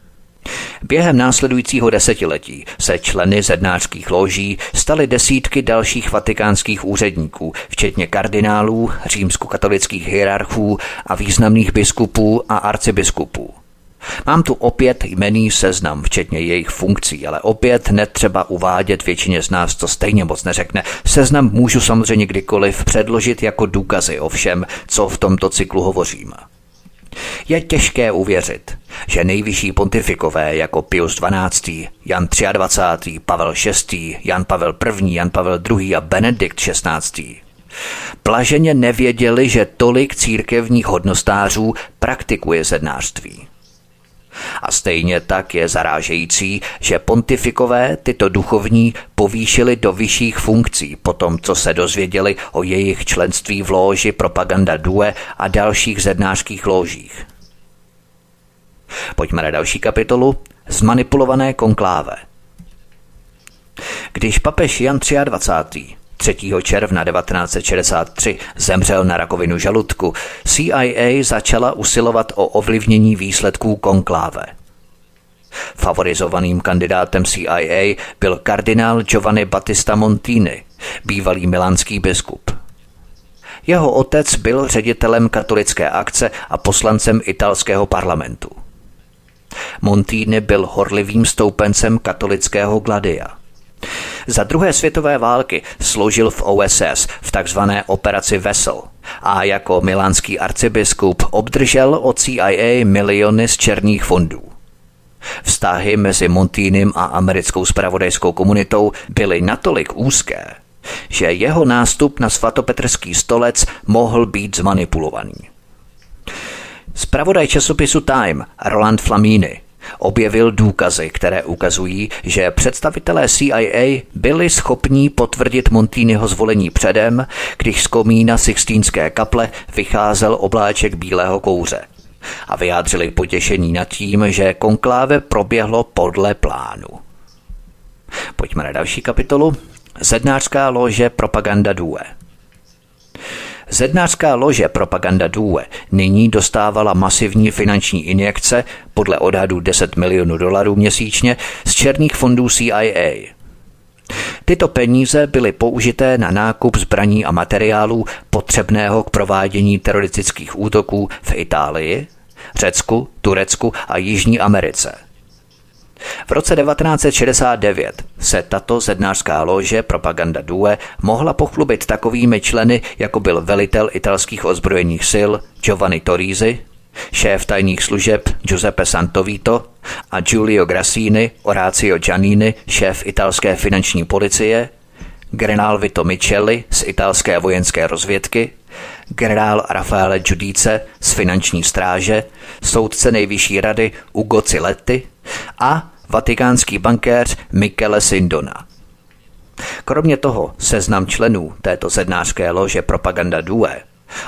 [SPEAKER 1] Během následujícího desetiletí se členy zednářských loží staly desítky dalších vatikánských úředníků, včetně kardinálů, římskokatolických hierarchů a významných biskupů a arcibiskupů. Mám tu opět jmený seznam, včetně jejich funkcí, ale opět netřeba uvádět, většině z nás to stejně moc neřekne. Seznam můžu samozřejmě kdykoliv předložit jako důkazy o všem, co v tomto cyklu hovořím. Je těžké uvěřit, že nejvyšší pontifikové jako Pius XII., Jan 23., Pavel VI., Jan Pavel I., Jan Pavel II. a Benedikt XVI. Plaženě nevěděli, že tolik církevních hodnostářů praktikuje zednářství. A stejně tak je zarážející, že pontifikové tyto duchovní povýšili do vyšších funkcí po tom, co se dozvěděli o jejich členství v lóži Propaganda Due a dalších zednářských lóžích. Pojďme na další kapitolu. Zmanipulované konkláve. Když papež Jan 23. 3. června 1963 zemřel na rakovinu žaludku, CIA začala usilovat o ovlivnění výsledků konkláve. Favorizovaným kandidátem CIA byl kardinál Giovanni Battista Montini, bývalý milánský biskup. Jeho otec byl ředitelem katolické akce a poslancem italského parlamentu. Montini byl horlivým stoupencem katolického gladia – za druhé světové války sloužil v OSS v takzvané operaci Vessel a jako milánský arcibiskup obdržel od CIA miliony z černých fondů. Vztahy mezi Montínem a americkou spravodajskou komunitou byly natolik úzké, že jeho nástup na svatopetrský stolec mohl být zmanipulovaný. Spravodaj časopisu Time Roland Flamini objevil důkazy, které ukazují, že představitelé CIA byli schopní potvrdit Montýnyho zvolení předem, když z komína Sixtínské kaple vycházel obláček bílého kouře a vyjádřili potěšení nad tím, že konkláve proběhlo podle plánu. Pojďme na další kapitolu. Zednářská lože Propaganda Due. Zednářská lože Propaganda Due nyní dostávala masivní finanční injekce, podle odhadu 10 milionů dolarů měsíčně, z černých fondů CIA. Tyto peníze byly použité na nákup zbraní a materiálů potřebného k provádění teroristických útoků v Itálii, Řecku, Turecku a Jižní Americe – v roce 1969 se tato zednářská lože Propaganda Due mohla pochlubit takovými členy, jako byl velitel italských ozbrojených sil Giovanni Torisi, šéf tajných služeb Giuseppe Santovito a Giulio Grassini, Orazio Giannini, šéf italské finanční policie, generál Vito Micheli z italské vojenské rozvědky, generál Rafaele Giudice z finanční stráže, soudce nejvyšší rady Ugo Ciletti a vatikánský bankéř Michele Sindona. Kromě toho seznam členů této zednářské lože Propaganda Due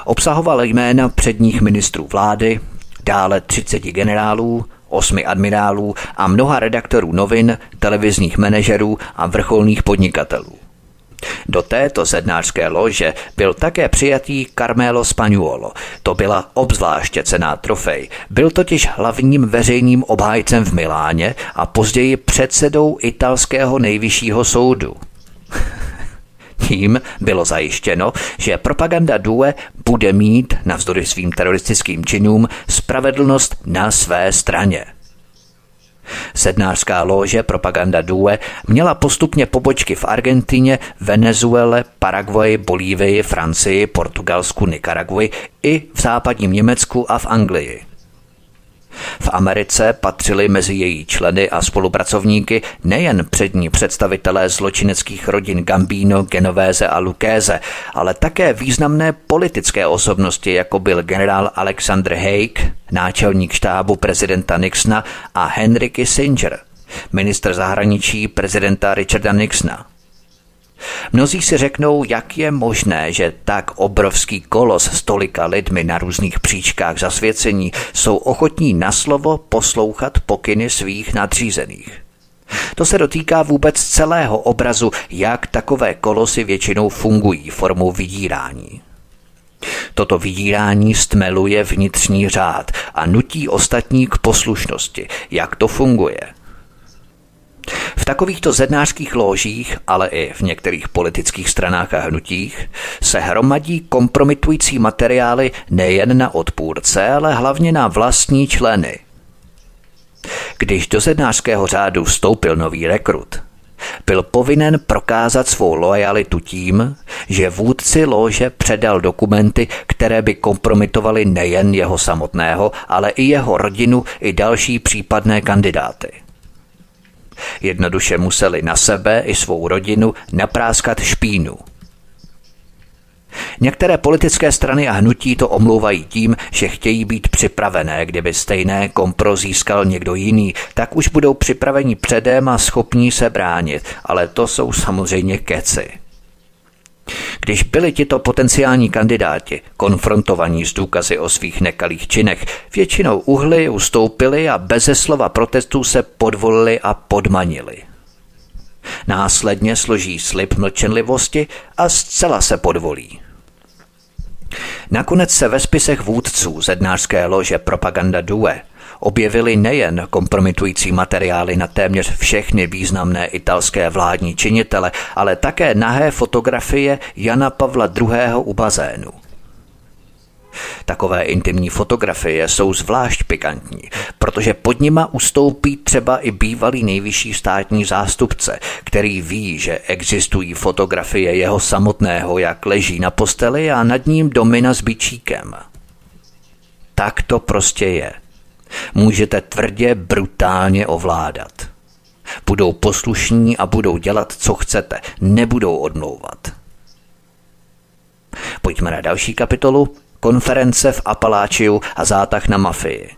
[SPEAKER 1] obsahoval jména předních ministrů vlády, dále 30 generálů, osmi admirálů a mnoha redaktorů novin, televizních manažerů a vrcholných podnikatelů. Do této sednářské lože byl také přijatý Carmelo Spagnuolo. To byla obzvláště cená trofej. Byl totiž hlavním veřejným obhájcem v Miláně a později předsedou italského nejvyššího soudu. Tím bylo zajištěno, že propaganda Due bude mít, navzdory svým teroristickým činům, spravedlnost na své straně. Sednářská lože Propaganda Due měla postupně pobočky v Argentině, Venezuele, Paraguaji, Bolívii, Francii, Portugalsku, Nikaraguji i v západním Německu a v Anglii. V Americe patřili mezi její členy a spolupracovníky nejen přední představitelé zločineckých rodin Gambino, Genovéze a Lukéze, ale také významné politické osobnosti, jako byl generál Alexander Haig, náčelník štábu prezidenta Nixona a Henry Kissinger, ministr zahraničí prezidenta Richarda Nixona. Mnozí si řeknou, jak je možné, že tak obrovský kolos s tolika lidmi na různých příčkách zasvěcení jsou ochotní na slovo poslouchat pokyny svých nadřízených. To se dotýká vůbec celého obrazu, jak takové kolosy většinou fungují formou vydírání. Toto vydírání stmeluje vnitřní řád a nutí ostatní k poslušnosti. Jak to funguje? V takovýchto zednářských ložích, ale i v některých politických stranách a hnutích, se hromadí kompromitující materiály nejen na odpůrce, ale hlavně na vlastní členy. Když do zednářského řádu vstoupil nový rekrut, byl povinen prokázat svou lojalitu tím, že vůdci lože předal dokumenty, které by kompromitovaly nejen jeho samotného, ale i jeho rodinu i další případné kandidáty. Jednoduše museli na sebe i svou rodinu napráskat špínu. Některé politické strany a hnutí to omlouvají tím, že chtějí být připravené, kdyby stejné kompro získal někdo jiný, tak už budou připraveni předem a schopní se bránit, ale to jsou samozřejmě keci. Když byli tito potenciální kandidáti konfrontovaní s důkazy o svých nekalých činech, většinou uhly ustoupili a beze slova protestů se podvolili a podmanili. Následně složí slib mlčenlivosti a zcela se podvolí. Nakonec se ve spisech vůdců zednářské lože Propaganda Due objevily nejen kompromitující materiály na téměř všechny významné italské vládní činitele, ale také nahé fotografie Jana Pavla II. u bazénu. Takové intimní fotografie jsou zvlášť pikantní, protože pod nima ustoupí třeba i bývalý nejvyšší státní zástupce, který ví, že existují fotografie jeho samotného, jak leží na posteli a nad ním domina s bičíkem. Tak to prostě je – můžete tvrdě, brutálně ovládat. Budou poslušní a budou dělat, co chcete, nebudou odmlouvat. Pojďme na další kapitolu. Konference v Apaláčiu a zátah na mafii.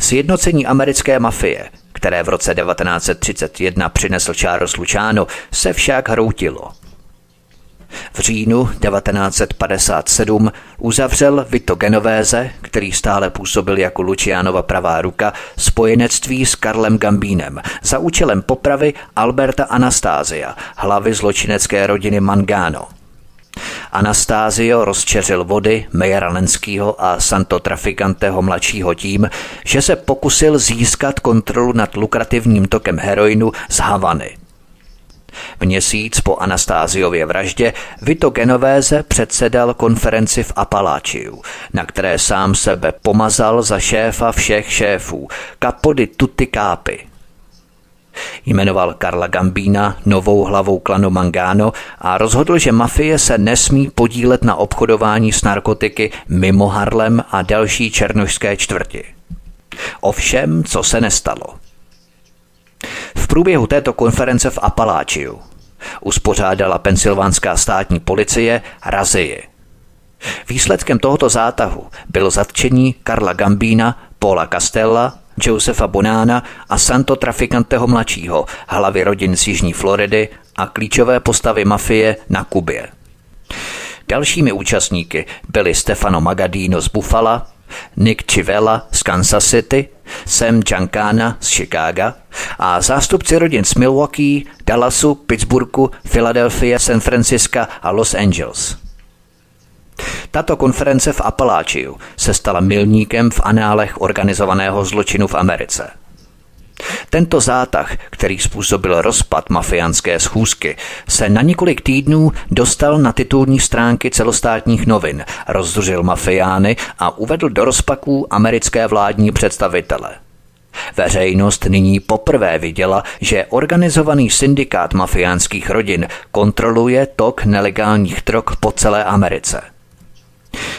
[SPEAKER 1] Sjednocení americké mafie, které v roce 1931 přinesl Charles Luciano, se však hroutilo – v říjnu 1957 uzavřel Vito Genovéze, který stále působil jako Lucianova pravá ruka, spojenectví s Karlem Gambínem za účelem popravy Alberta Anastázia, hlavy zločinecké rodiny Mangano. Anastázio rozčeřil vody Mejera Lenskýho a Santo Trafikanteho mladšího tím, že se pokusil získat kontrolu nad lukrativním tokem heroinu z Havany. Měsíc po Anastáziově vraždě Vito Genovéze předsedal konferenci v Apaláčiu, na které sám sebe pomazal za šéfa všech šéfů, Capody Tutti Capi. Jmenoval Karla Gambína novou hlavou klanu Mangano a rozhodl, že mafie se nesmí podílet na obchodování s narkotiky mimo Harlem a další černožské čtvrti. Ovšem, co se nestalo – v průběhu této konference v Apaláčiu uspořádala pensylvánská státní policie razii. Výsledkem tohoto zátahu bylo zatčení Karla Gambína, Paula Castella, Josefa Bonána a Santo Trafikanteho mladšího, hlavy rodin z Jižní Floridy a klíčové postavy mafie na Kubě. Dalšími účastníky byli Stefano Magadino z Buffala, Nick Chivella z Kansas City, Sam Giancana z Chicaga a zástupci rodin z Milwaukee, Dallasu, Pittsburghu, Philadelphia, San Francisco a Los Angeles. Tato konference v Apaláčiu se stala milníkem v análech organizovaného zločinu v Americe – tento zátah, který způsobil rozpad mafiánské schůzky, se na několik týdnů dostal na titulní stránky celostátních novin, rozzuřil mafiány a uvedl do rozpaků americké vládní představitele. Veřejnost nyní poprvé viděla, že organizovaný syndikát mafiánských rodin kontroluje tok nelegálních drog po celé Americe.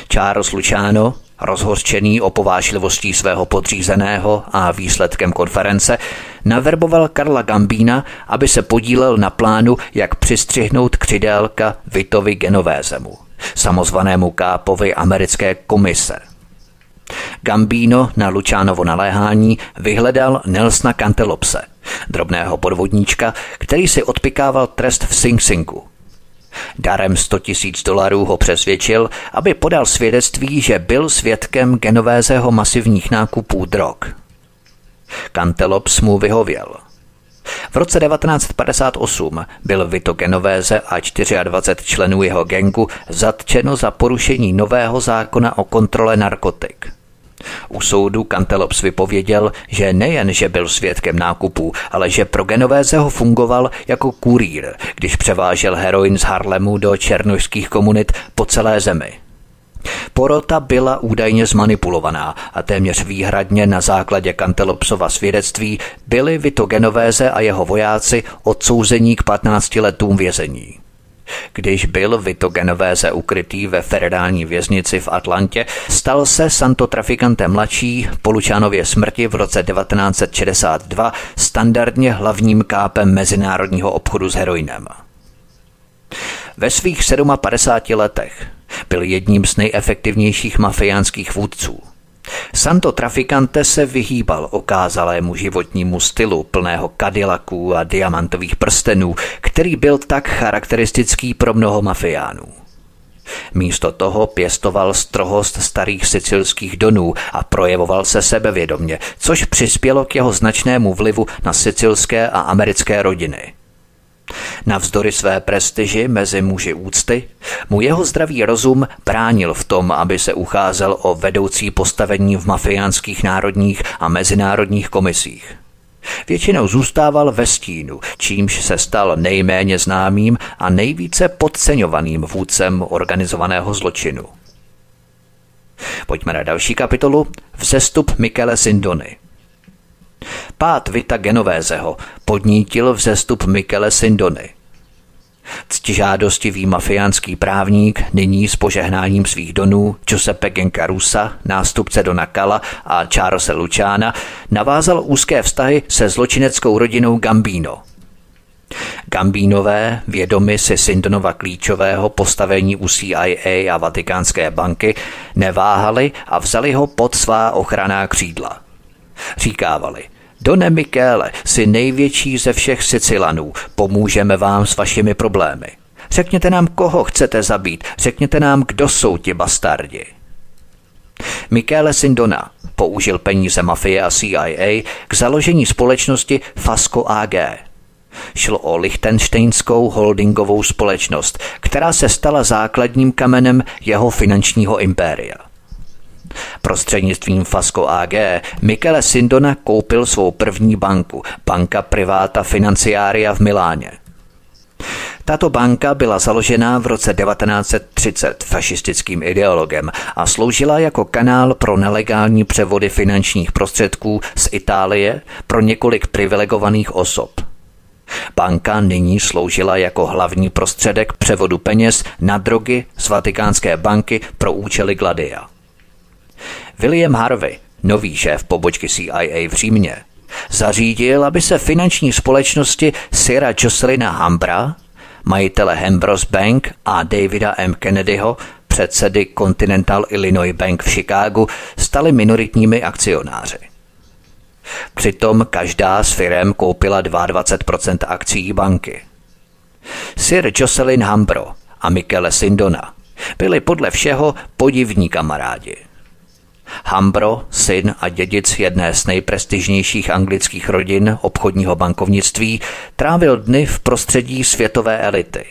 [SPEAKER 1] Charles Luciano, rozhořčený opovážlivostí svého podřízeného a výsledkem konference, naverboval Karla Gambína, aby se podílel na plánu, jak přistřihnout křidélka Vitovi Genovézemu, samozvanému kápovi americké komise. Gambino na Lučánovo naléhání vyhledal Nelsona Cantelopse, drobného podvodníčka, který si odpikával trest v Sing Singu. Darem 100 tisíc dolarů ho přesvědčil, aby podal svědectví, že byl svědkem genovézého masivních nákupů drog. Kantelops mu vyhověl. V roce 1958 byl Vito Genovese a 24 členů jeho gengu zatčeno za porušení nového zákona o kontrole narkotik. U soudu Cantelops vypověděl, že nejen, že byl svědkem nákupů, ale že pro Genovézeho fungoval jako kurýr, když převážel heroin z Harlemu do černožských komunit po celé zemi. Porota byla údajně zmanipulovaná a téměř výhradně na základě Kantelopsova svědectví byli Vito Genovéze a jeho vojáci odsouzení k 15 letům vězení. Když byl Vito Genovéze ukrytý ve federální věznici v Atlantě, stal se Santo Traficante mladší po Lučánově smrti v roce 1962 standardně hlavním kápem mezinárodního obchodu s heroinem. Ve svých 57 letech byl jedním z nejefektivnějších mafiánských vůdců. Santo Traficante se vyhýbal okázalému životnímu stylu plného kadilaků a diamantových prstenů, který byl tak charakteristický pro mnoho mafiánů. Místo toho pěstoval strohost starých sicilských donů a projevoval se sebevědomně, což přispělo k jeho značnému vlivu na sicilské a americké rodiny – Navzdory své prestiži mezi muži úcty, mu jeho zdravý rozum bránil v tom, aby se ucházel o vedoucí postavení v mafiánských národních a mezinárodních komisích. Většinou zůstával ve stínu, čímž se stal nejméně známým a nejvíce podceňovaným vůdcem organizovaného zločinu. Pojďme na další kapitolu. Vzestup Michele Sindony. Pát Vita Genovézeho podnítil vzestup Michele Sindony. Ctižádostivý mafiánský právník, nyní s požehnáním svých donů Giuseppe Gencarusa, nástupce Dona Kala a Charlesa Luciana, navázal úzké vztahy se zločineckou rodinou Gambino – Gambínové, vědomi si Sindonova klíčového postavení u CIA a Vatikánské banky, neváhali a vzali ho pod svá ochranná křídla. Říkávali, Done Michele, si největší ze všech Sicilanů, pomůžeme vám s vašimi problémy. Řekněte nám, koho chcete zabít, řekněte nám, kdo jsou ti bastardi. Michele Sindona použil peníze mafie a CIA k založení společnosti Fasco AG. Šlo o lichtensteinskou holdingovou společnost, která se stala základním kamenem jeho finančního impéria. Prostřednictvím Fasco AG Michele Sindona koupil svou první banku, Banka Privata Financiaria v Miláně. Tato banka byla založena v roce 1930 fašistickým ideologem a sloužila jako kanál pro nelegální převody finančních prostředků z Itálie pro několik privilegovaných osob. Banka nyní sloužila jako hlavní prostředek převodu peněz na drogy z Vatikánské banky pro účely Gladia. William Harvey, nový šéf pobočky CIA v Římě, zařídil, aby se finanční společnosti Syra Jocelina Hambra, majitele Hambros Bank a Davida M. Kennedyho, předsedy Continental Illinois Bank v Chicagu, staly minoritními akcionáři. Přitom každá z firem koupila 22% akcí banky. Sir Jocelyn Hambro a Michele Sindona byli podle všeho podivní kamarádi – Hambro, syn a dědic jedné z nejprestižnějších anglických rodin obchodního bankovnictví, trávil dny v prostředí světové elity.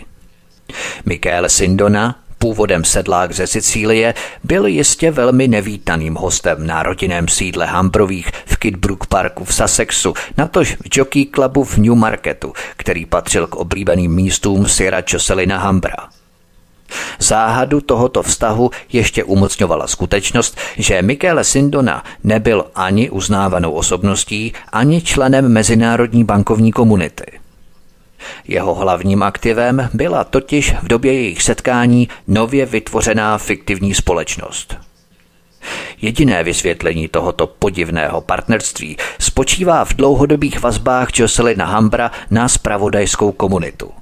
[SPEAKER 1] Michael Sindona, původem sedlák ze Sicílie, byl jistě velmi nevítaným hostem na rodinném sídle Hambrových v Kidbrook Parku v Sussexu, natož v Jockey Clubu v Newmarketu, který patřil k oblíbeným místům Sira Jocelina Hambra. Záhadu tohoto vztahu ještě umocňovala skutečnost, že Michele Sindona nebyl ani uznávanou osobností, ani členem mezinárodní bankovní komunity. Jeho hlavním aktivem byla totiž v době jejich setkání nově vytvořená fiktivní společnost. Jediné vysvětlení tohoto podivného partnerství spočívá v dlouhodobých vazbách Jocelina Hambra na spravodajskou komunitu.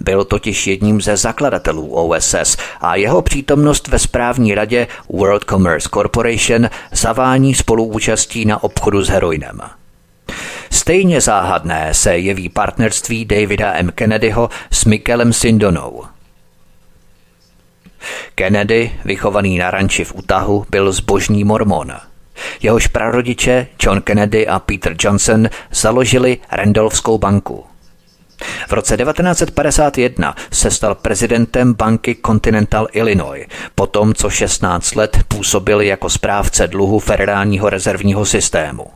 [SPEAKER 1] Byl totiž jedním ze zakladatelů OSS a jeho přítomnost ve správní radě World Commerce Corporation zavání spoluúčastí na obchodu s heroinem. Stejně záhadné se jeví partnerství Davida M. Kennedyho s Michelem Sindonou. Kennedy, vychovaný na ranči v Utahu, byl zbožný mormon – Jehož prarodiče John Kennedy a Peter Johnson založili Randolphskou banku. V roce 1951 se stal prezidentem banky Continental Illinois, potom co 16 let působil jako správce dluhu federálního rezervního systému.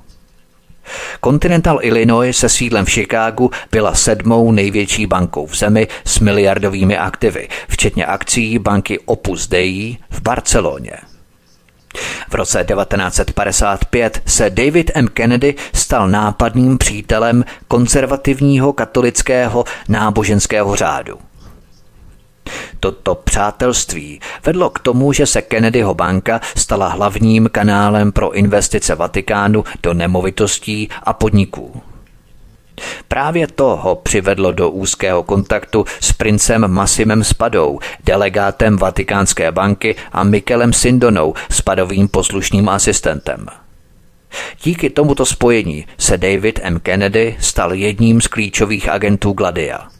[SPEAKER 1] Continental Illinois se sídlem v Chicagu byla sedmou největší bankou v zemi s miliardovými aktivy, včetně akcí banky Opus Dei v Barceloně. V roce 1955 se David M. Kennedy stal nápadným přítelem konzervativního katolického náboženského řádu. Toto přátelství vedlo k tomu, že se Kennedyho banka stala hlavním kanálem pro investice Vatikánu do nemovitostí a podniků. Právě to ho přivedlo do úzkého kontaktu s princem Massimem Spadou, delegátem Vatikánské banky a Mikelem Sindonou, spadovým poslušným asistentem. Díky tomuto spojení se David M. Kennedy stal jedním z klíčových agentů Gladia –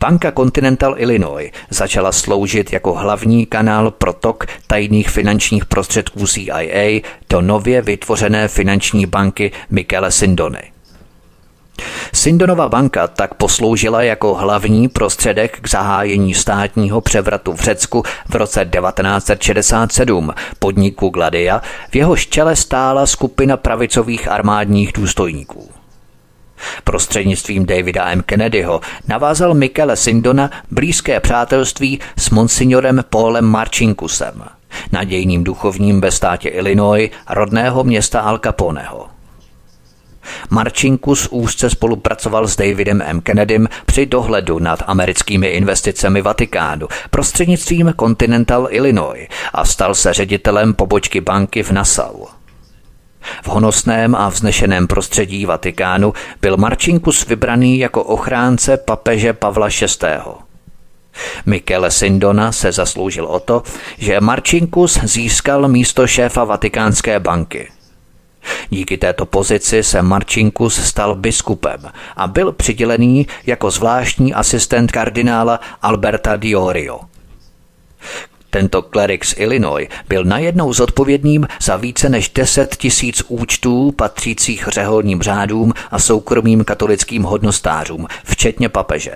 [SPEAKER 1] Banka Continental Illinois začala sloužit jako hlavní kanál pro tok tajných finančních prostředků CIA do nově vytvořené finanční banky Michele Sindony. Sindonova banka tak posloužila jako hlavní prostředek k zahájení státního převratu v Řecku v roce 1967 podniku Gladia, v jehož čele stála skupina pravicových armádních důstojníků. Prostřednictvím Davida M. Kennedyho navázal Michele Sindona blízké přátelství s monsignorem Paulem Marcinkusem, nadějným duchovním ve státě Illinois rodného města Al Caponeho. Marcinkus úzce spolupracoval s Davidem M. Kennedym při dohledu nad americkými investicemi Vatikánu prostřednictvím Continental Illinois a stal se ředitelem pobočky banky v Nassau. V honosném a vznešeném prostředí Vatikánu byl Marcinkus vybraný jako ochránce papeže Pavla VI. Michele Sindona se zasloužil o to, že Marcinkus získal místo šéfa Vatikánské banky. Díky této pozici se Marcinkus stal biskupem a byl přidělený jako zvláštní asistent kardinála Alberta Diorio. Tento klerik z Illinois byl najednou zodpovědným za více než 10 tisíc účtů patřících řeholním řádům a soukromým katolickým hodnostářům, včetně papeže.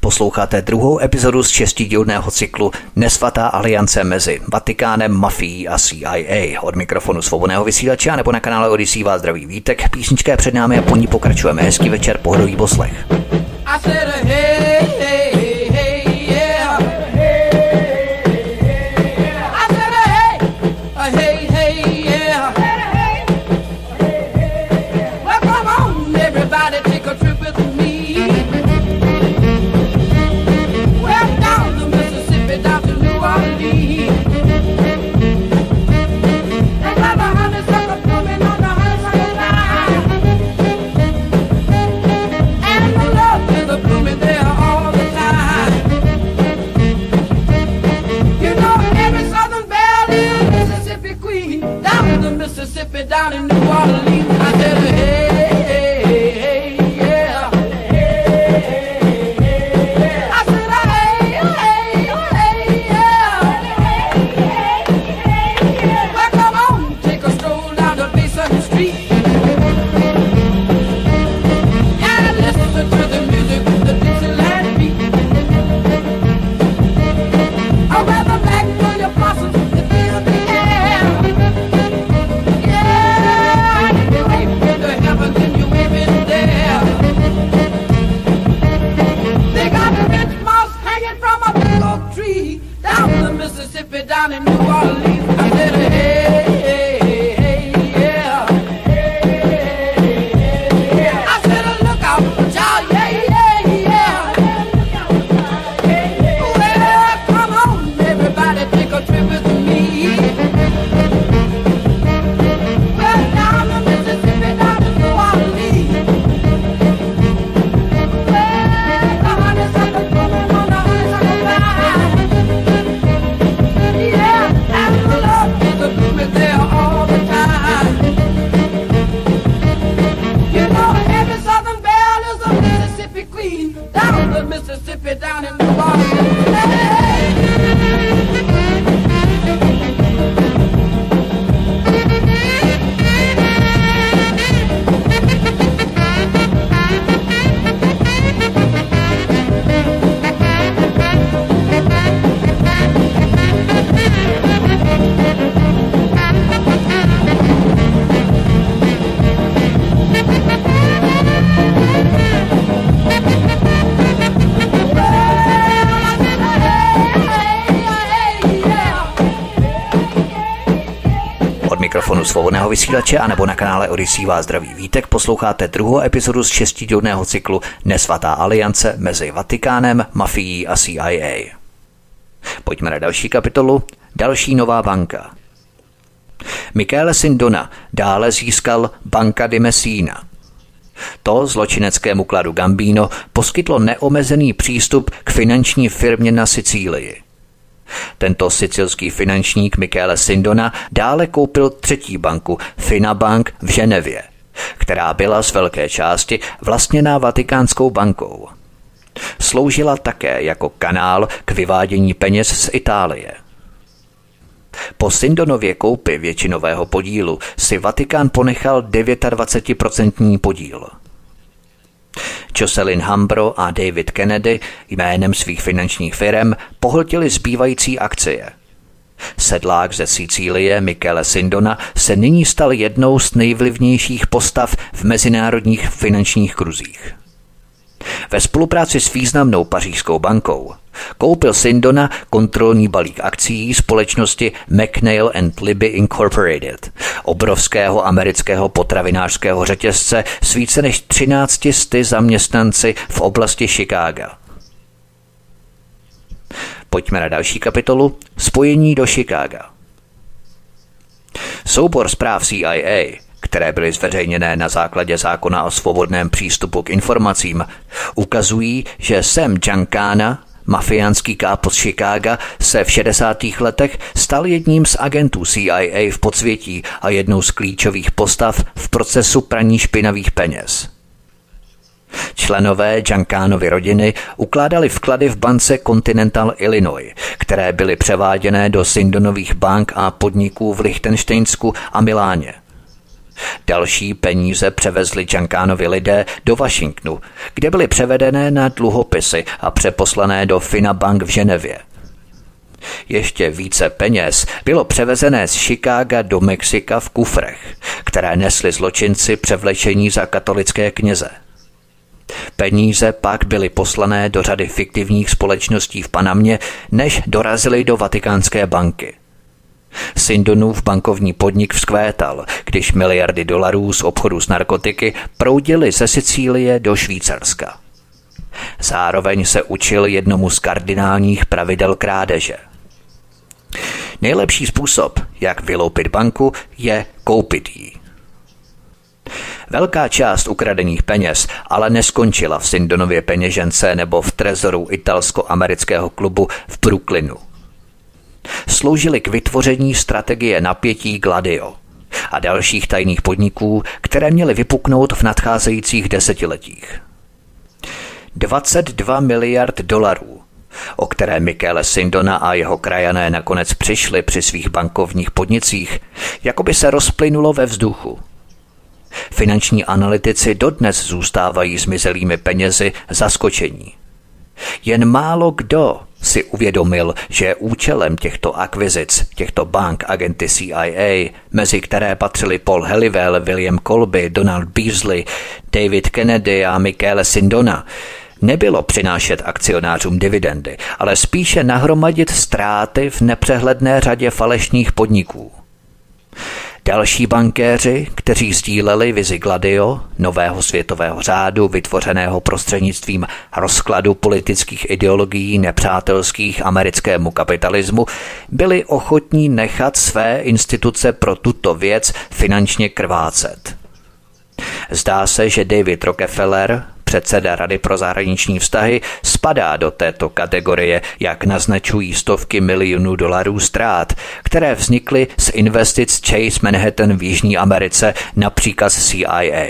[SPEAKER 1] Posloucháte druhou epizodu z šestidílného cyklu Nesvatá aliance mezi Vatikánem, mafií a CIA. Od mikrofonu svobodného vysílače nebo na kanále Odisí vás zdraví vítek. Písnička je před námi a po ní pokračujeme. Hezký večer, pohodový poslech. I said, hey. Svobodného vysílače a nebo na kanále Odisí vás zdraví vítek posloucháte druhou epizodu z šestidílného cyklu Nesvatá aliance mezi Vatikánem, mafií a CIA. Pojďme na další kapitolu. Další nová banka. Michele Sindona dále získal Banka di Messina. To zločineckému kladu Gambino poskytlo neomezený přístup k finanční firmě na Sicílii. Tento sicilský finančník Michele Sindona dále koupil třetí banku Finabank v Ženevě, která byla z velké části vlastněná Vatikánskou bankou. Sloužila také jako kanál k vyvádění peněz z Itálie. Po Sindonově koupi většinového podílu si Vatikán ponechal 29% podíl – Jocelyn Hambro a David Kennedy jménem svých finančních firm pohltili zbývající akcie. Sedlák ze Sicílie Michele Sindona se nyní stal jednou z nejvlivnějších postav v mezinárodních finančních kruzích. Ve spolupráci s významnou pařížskou bankou koupil Sindona kontrolní balík akcí společnosti McNeil and Libby Incorporated, obrovského amerického potravinářského řetězce s více než 13 sty zaměstnanci v oblasti Chicaga. Pojďme na další kapitolu Spojení do Chicaga. Soubor zpráv CIA které byly zveřejněné na základě zákona o svobodném přístupu k informacím, ukazují, že Sam Giancana, mafiánský kápo z Chicaga, se v 60. letech stal jedním z agentů CIA v podsvětí a jednou z klíčových postav v procesu praní špinavých peněz. Členové Giancanovy rodiny ukládali vklady v bance Continental Illinois, které byly převáděné do Sindonových bank a podniků v Lichtensteinsku a Miláně – Další peníze převezli Čankánovi lidé do Washingtonu, kde byly převedené na dluhopisy a přeposlané do Finabank v Ženevě. Ještě více peněz bylo převezené z Chicaga do Mexika v kufrech, které nesli zločinci převlečení za katolické kněze. Peníze pak byly poslané do řady fiktivních společností v Panamě, než dorazily do Vatikánské banky – Sindonův bankovní podnik vzkvétal, když miliardy dolarů z obchodu s narkotiky proudily ze Sicílie do Švýcarska. Zároveň se učil jednomu z kardinálních pravidel krádeže. Nejlepší způsob, jak vyloupit banku, je koupit ji. Velká část ukradených peněz ale neskončila v Sindonově peněžence nebo v trezoru italsko-amerického klubu v Brooklynu sloužily k vytvoření strategie napětí Gladio a dalších tajných podniků, které měly vypuknout v nadcházejících desetiletích. 22 miliard dolarů, o které Michele Sindona a jeho krajané nakonec přišli při svých bankovních podnicích, jako by se rozplynulo ve vzduchu. Finanční analytici dodnes zůstávají zmizelými penězi zaskočení. Jen málo kdo si uvědomil, že účelem těchto akvizic, těchto bank agenty CIA, mezi které patřili Paul Helivel, William Colby, Donald Beasley, David Kennedy a Michele Sindona, nebylo přinášet akcionářům dividendy, ale spíše nahromadit ztráty v nepřehledné řadě falešných podniků. Další bankéři, kteří sdíleli vizi Gladio, nového světového řádu vytvořeného prostřednictvím rozkladu politických ideologií nepřátelských americkému kapitalismu, byli ochotní nechat své instituce pro tuto věc finančně krvácet. Zdá se, že David Rockefeller, Předseda Rady pro zahraniční vztahy spadá do této kategorie, jak naznačují stovky milionů dolarů ztrát, které vznikly z investic Chase Manhattan v Jižní Americe na příkaz CIA.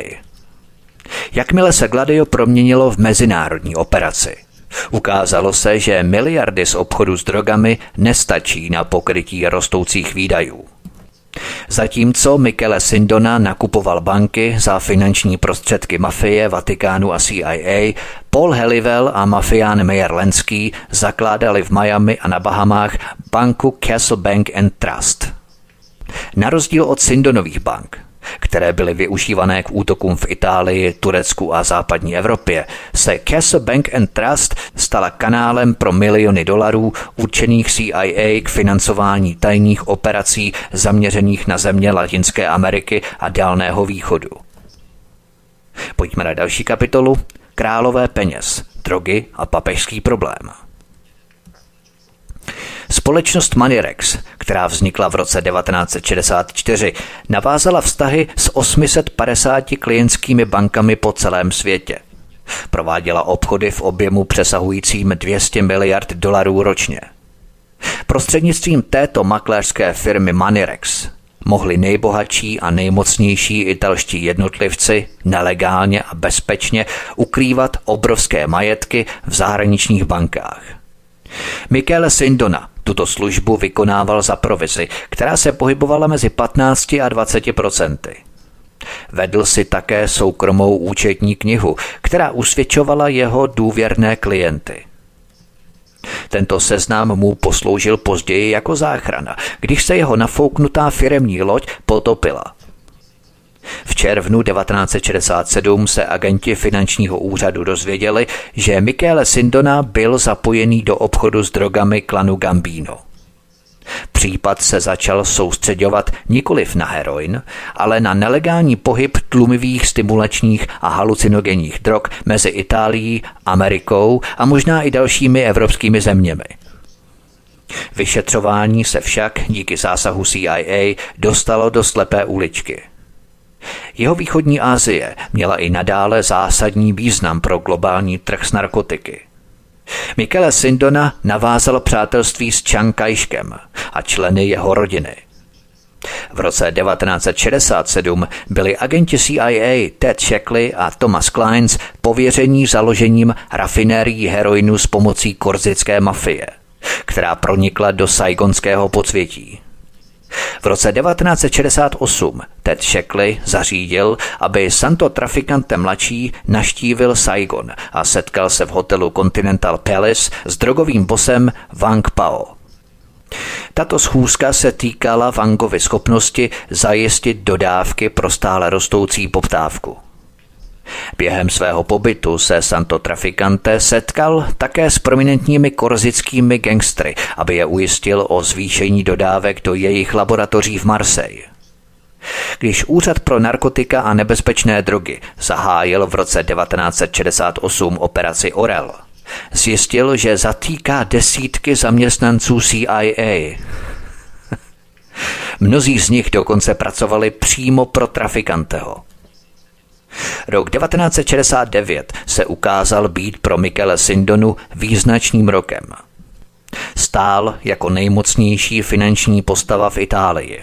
[SPEAKER 1] Jakmile se Gladio proměnilo v mezinárodní operaci, Ukázalo se, že miliardy z obchodu s drogami nestačí na pokrytí rostoucích výdajů. Zatímco Michele Sindona nakupoval banky za finanční prostředky mafie, Vatikánu a CIA, Paul Helivel a mafián Meyer Lenský zakládali v Miami a na Bahamách banku Castle Bank and Trust. Na rozdíl od Sindonových bank, které byly využívané k útokům v Itálii, Turecku a západní Evropě, se Castle Bank and Trust stala kanálem pro miliony dolarů určených CIA k financování tajných operací zaměřených na země Latinské Ameriky a Dálného východu. Pojďme na další kapitolu. Králové peněz, drogy a papežský problém. Společnost Manirex, která vznikla v roce 1964, navázala vztahy s 850 klientskými bankami po celém světě. Prováděla obchody v objemu přesahujícím 200 miliard dolarů ročně. Prostřednictvím této makléřské firmy Manirex mohli nejbohatší a nejmocnější italští jednotlivci nelegálně a bezpečně ukrývat obrovské majetky v zahraničních bankách. Michele Sindona tuto službu vykonával za provizi, která se pohybovala mezi 15 a 20 procenty. Vedl si také soukromou účetní knihu, která usvědčovala jeho důvěrné klienty. Tento seznam mu posloužil později jako záchrana, když se jeho nafouknutá firemní loď potopila. V červnu 1967 se agenti finančního úřadu dozvěděli, že Michele Sindona byl zapojený do obchodu s drogami klanu Gambino. Případ se začal soustředovat nikoliv na heroin, ale na nelegální pohyb tlumivých stimulačních a halucinogenních drog mezi Itálií, Amerikou a možná i dalšími evropskými zeměmi. Vyšetřování se však díky zásahu CIA dostalo do slepé uličky. Jeho východní Asie měla i nadále zásadní význam pro globální trh s narkotiky. Michele Sindona navázal přátelství s Chiang Kai-shkem a členy jeho rodiny. V roce 1967 byli agenti CIA Ted Shackley a Thomas Kleins pověření založením rafinérií heroinu s pomocí korzické mafie, která pronikla do saigonského podsvětí. V roce 1968 Ted Shackley zařídil, aby Santo Traficante mladší naštívil Saigon a setkal se v hotelu Continental Palace s drogovým bosem Wang Pao. Tato schůzka se týkala Wangovy schopnosti zajistit dodávky pro stále rostoucí poptávku. Během svého pobytu se Santo Traficante setkal také s prominentními korzickými gangstry, aby je ujistil o zvýšení dodávek do jejich laboratoří v Marseille. Když Úřad pro narkotika a nebezpečné drogy zahájil v roce 1968 operaci Orel, zjistil, že zatýká desítky zaměstnanců CIA. Mnozí z nich dokonce pracovali přímo pro trafikanteho. Rok 1969 se ukázal být pro Michele Sindonu význačným rokem. Stál jako nejmocnější finanční postava v Itálii.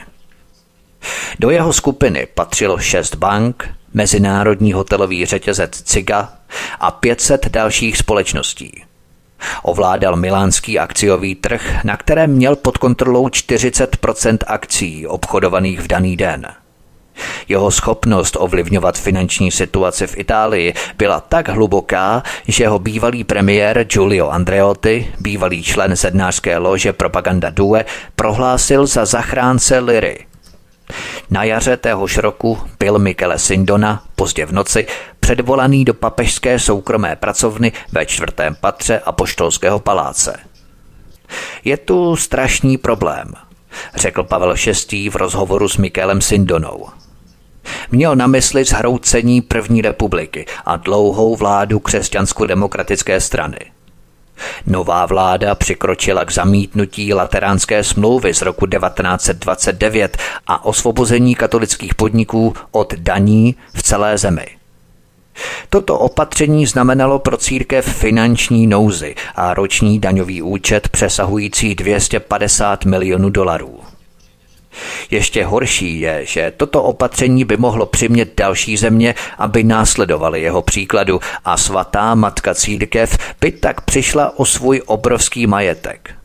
[SPEAKER 1] Do jeho skupiny patřilo šest bank, mezinárodní hotelový řetězec Ciga a 500 dalších společností. Ovládal milánský akciový trh, na kterém měl pod kontrolou 40% akcí obchodovaných v daný den – jeho schopnost ovlivňovat finanční situaci v Itálii byla tak hluboká, že ho bývalý premiér Giulio Andreotti, bývalý člen sednářské lože Propaganda Due, prohlásil za zachránce Liry. Na jaře téhož roku byl Michele Sindona pozdě v noci předvolaný do papežské soukromé pracovny ve čtvrtém patře Apoštolského paláce. Je tu strašný problém, řekl Pavel VI. v rozhovoru s Michelem Sindonou. Měl na mysli zhroucení první republiky a dlouhou vládu křesťansko-demokratické strany. Nová vláda přikročila k zamítnutí lateránské smlouvy z roku 1929 a osvobození katolických podniků od daní v celé zemi. Toto opatření znamenalo pro církev finanční nouzy a roční daňový účet přesahující 250 milionů dolarů. Ještě horší je, že toto opatření by mohlo přimět další země, aby následovali jeho příkladu a svatá matka církev by tak přišla o svůj obrovský majetek.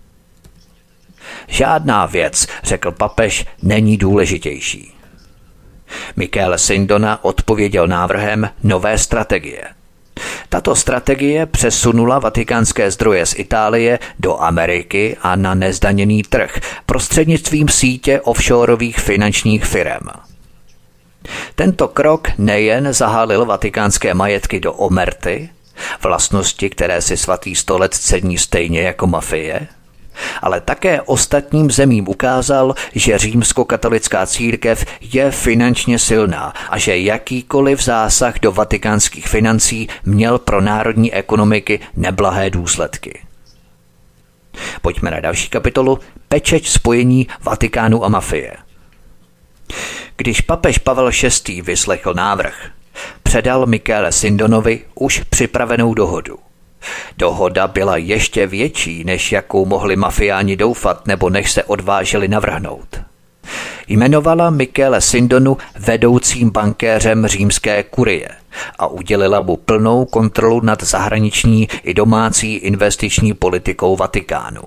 [SPEAKER 1] Žádná věc, řekl papež, není důležitější. Michele Sindona odpověděl návrhem nové strategie – tato strategie přesunula vatikánské zdroje z Itálie do Ameriky a na nezdaněný trh prostřednictvím sítě offshoreových finančních firm. Tento krok nejen zahálil vatikánské majetky do omerty, vlastnosti, které si svatý stolec cení stejně jako mafie, ale také ostatním zemím ukázal, že římskokatolická církev je finančně silná a že jakýkoliv zásah do vatikánských financí měl pro národní ekonomiky neblahé důsledky. Pojďme na další kapitolu Pečeť spojení Vatikánu a mafie. Když papež Pavel VI. vyslechl návrh, předal Michele Sindonovi už připravenou dohodu – Dohoda byla ještě větší, než jakou mohli mafiáni doufat nebo než se odvážili navrhnout. Jmenovala Michele Sindonu vedoucím bankéřem římské kurie a udělila mu plnou kontrolu nad zahraniční i domácí investiční politikou Vatikánu.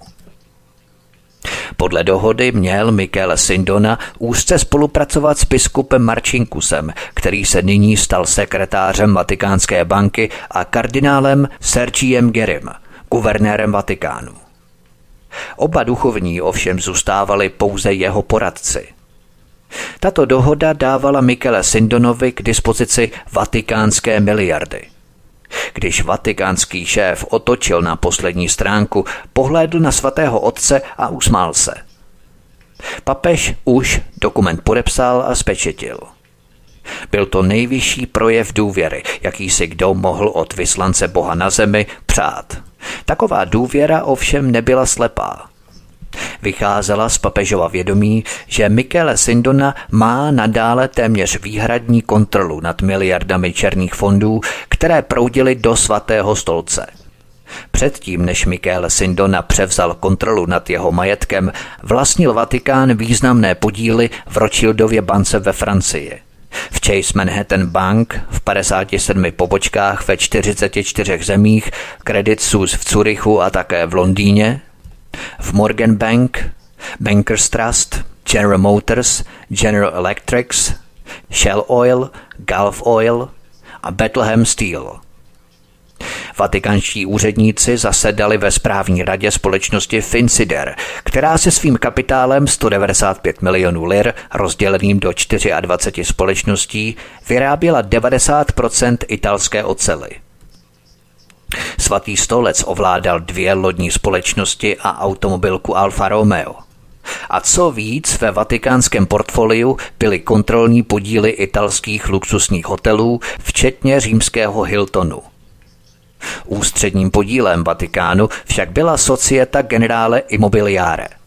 [SPEAKER 1] Podle dohody měl Michele Sindona úzce spolupracovat s biskupem Marčinkusem, který se nyní stal sekretářem Vatikánské banky a kardinálem Sergiem Gerim, guvernérem Vatikánu. Oba duchovní ovšem zůstávali pouze jeho poradci. Tato dohoda dávala Michele Sindonovi k dispozici vatikánské miliardy – když vatikánský šéf otočil na poslední stránku, pohlédl na svatého otce a usmál se. Papež už dokument podepsal a spečetil. Byl to nejvyšší projev důvěry, jaký si kdo mohl od vyslance Boha na zemi přát. Taková důvěra ovšem nebyla slepá. Vycházela z papežova vědomí, že Michele Sindona má nadále téměř výhradní kontrolu nad miliardami černých fondů, které proudily do svatého stolce. Předtím, než Michele Sindona převzal kontrolu nad jeho majetkem, vlastnil Vatikán významné podíly v Rothschildově bance ve Francii. V Chase Manhattan Bank v 57 pobočkách ve 44 zemích, Credit Suisse v Curychu a také v Londýně, v Morgan Bank, Bankers Trust, General Motors, General Electrics, Shell Oil, Gulf Oil a Bethlehem Steel. Vatikánští úředníci zasedali ve správní radě společnosti Finsider, která se svým kapitálem 195 milionů lir, rozděleným do 24 společností, vyráběla 90% italské ocely. Svatý stolec ovládal dvě lodní společnosti a automobilku Alfa Romeo. A co víc, ve vatikánském portfoliu byly kontrolní podíly italských luxusních hotelů, včetně římského Hiltonu. Ústředním podílem Vatikánu však byla Societa Generale Immobiliare –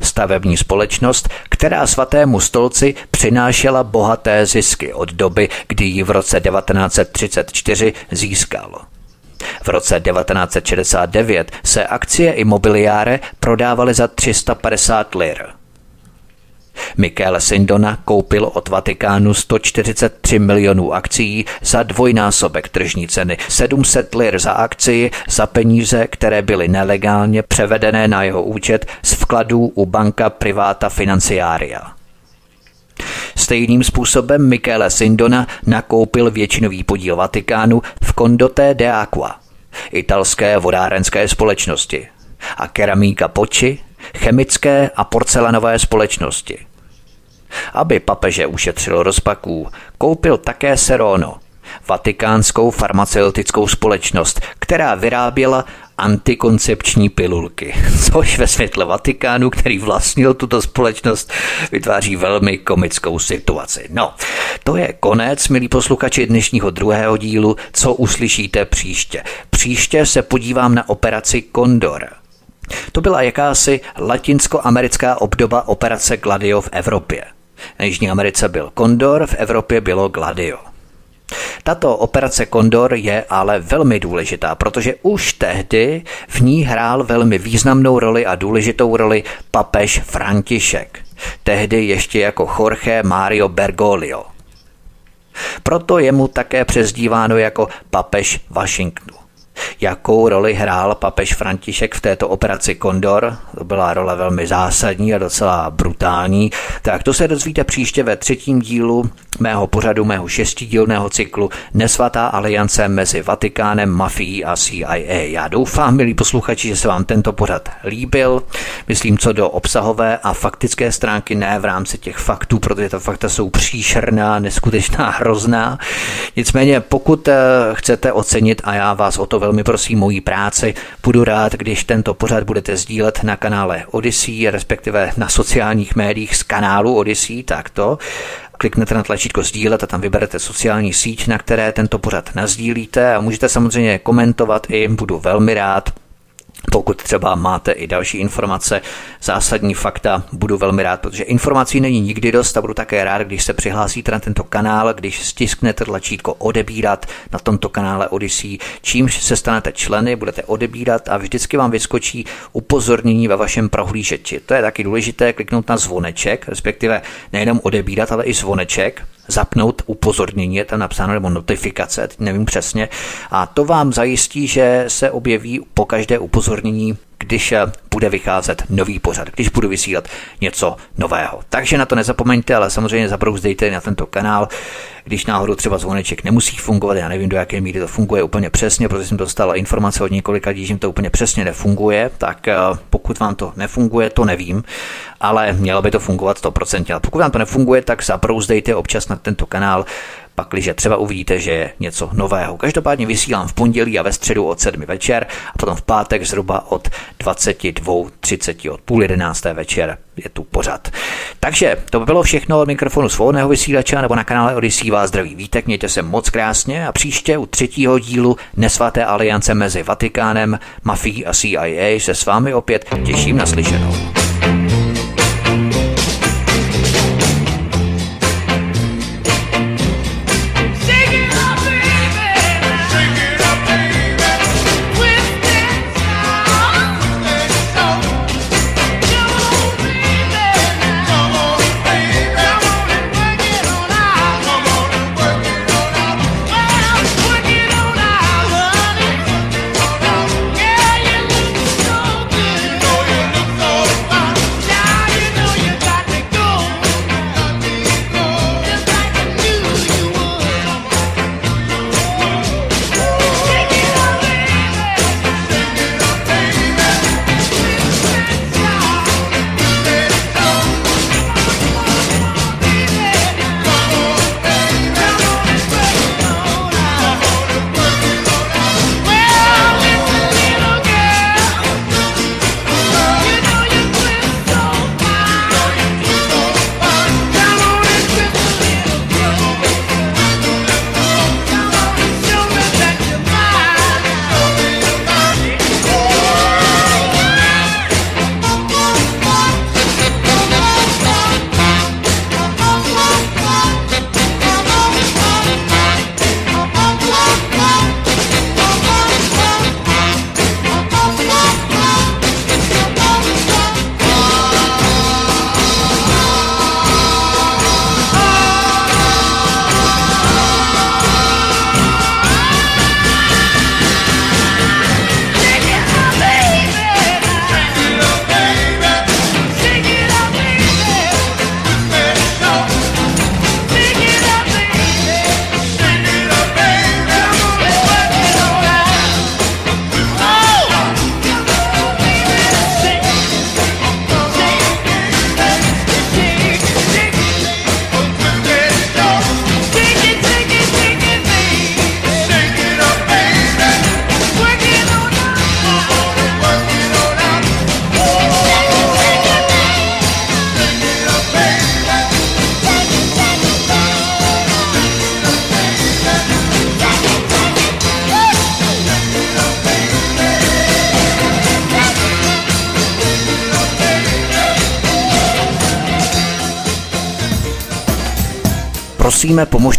[SPEAKER 1] stavební společnost, která svatému stolci přinášela bohaté zisky od doby, kdy ji v roce 1934 získal. V roce 1969 se akcie imobiliáre prodávaly za 350 lir. Michele Sindona koupil od Vatikánu 143 milionů akcí za dvojnásobek tržní ceny, 700 lir za akci za peníze, které byly nelegálně převedené na jeho účet z vkladů u banka Privata Financiaria. Stejným způsobem Michele Sindona nakoupil většinový podíl Vatikánu v Condotte de Aqua, italské vodárenské společnosti, a keramíka Poči, chemické a porcelanové společnosti. Aby papeže ušetřil rozpaků, koupil také Serono, vatikánskou farmaceutickou společnost, která vyráběla antikoncepční pilulky, což ve světle Vatikánu, který vlastnil tuto společnost, vytváří velmi komickou situaci. No, to je konec, milí posluchači dnešního druhého dílu, co uslyšíte příště. Příště se podívám na operaci Kondor. To byla jakási latinskoamerická obdoba operace Gladio v Evropě. Na Jižní Americe byl Kondor, v Evropě bylo Gladio. Tato operace Kondor je ale velmi důležitá, protože už tehdy v ní hrál velmi významnou roli a důležitou roli papež František, tehdy ještě jako Jorge Mario Bergoglio. Proto je mu také přezdíváno jako papež Washingtonu. Jakou roli hrál papež František v této operaci Kondor. To byla role velmi zásadní a docela brutální. Tak to se dozvíte příště ve třetím dílu mého pořadu, mého šestidílného cyklu Nesvatá aliance mezi Vatikánem, mafií a CIA. Já doufám, milí posluchači, že se vám tento pořad líbil. Myslím, co do obsahové a faktické stránky, ne v rámci těch faktů, protože ta fakta jsou příšerná, neskutečná, hrozná. Nicméně, pokud eh, chcete ocenit, a já vás o to velmi prosím, mojí práci, budu rád, když tento pořad budete sdílet na kanále Odyssey, respektive na sociálních médiích z kanálu Odyssey, takto kliknete na tlačítko sdílet a tam vyberete sociální síť, na které tento pořad nazdílíte a můžete samozřejmě komentovat i, budu velmi rád, pokud třeba máte i další informace, zásadní fakta, budu velmi rád, protože informací není nikdy dost a budu také rád, když se přihlásíte na tento kanál, když stisknete tlačítko odebírat na tomto kanále Odyssey, čímž se stanete členy, budete odebírat a vždycky vám vyskočí upozornění ve vašem prohlížeči. To je taky důležité kliknout na zvoneček, respektive nejenom odebírat, ale i zvoneček, zapnout upozornění, je tam napsáno, nebo notifikace, nevím přesně, a to vám zajistí, že se objeví po každé upozornění když eh, bude vycházet nový pořad, když budu vysílat něco nového. Takže na to nezapomeňte, ale samozřejmě zabrouzdejte na tento kanál, když náhodou třeba zvoneček nemusí fungovat, já nevím, do jaké míry to funguje úplně přesně, protože jsem dostal informace od několika lidí, že to úplně přesně nefunguje, tak eh, pokud vám to nefunguje, to nevím, ale mělo by to fungovat 100%. A pokud vám to nefunguje, tak zabrouzdejte občas na tento kanál, pakliže třeba uvidíte, že je něco nového. Každopádně vysílám v pondělí a ve středu od 7 večer a potom v pátek zhruba od 22.30 od půl jedenácté večer je tu pořad. Takže to by bylo všechno od mikrofonu svobodného vysílače nebo na kanále Odisí vás zdraví vítek, mějte se moc krásně a příště u třetího dílu Nesvaté aliance mezi Vatikánem, mafií a CIA se s vámi opět těším na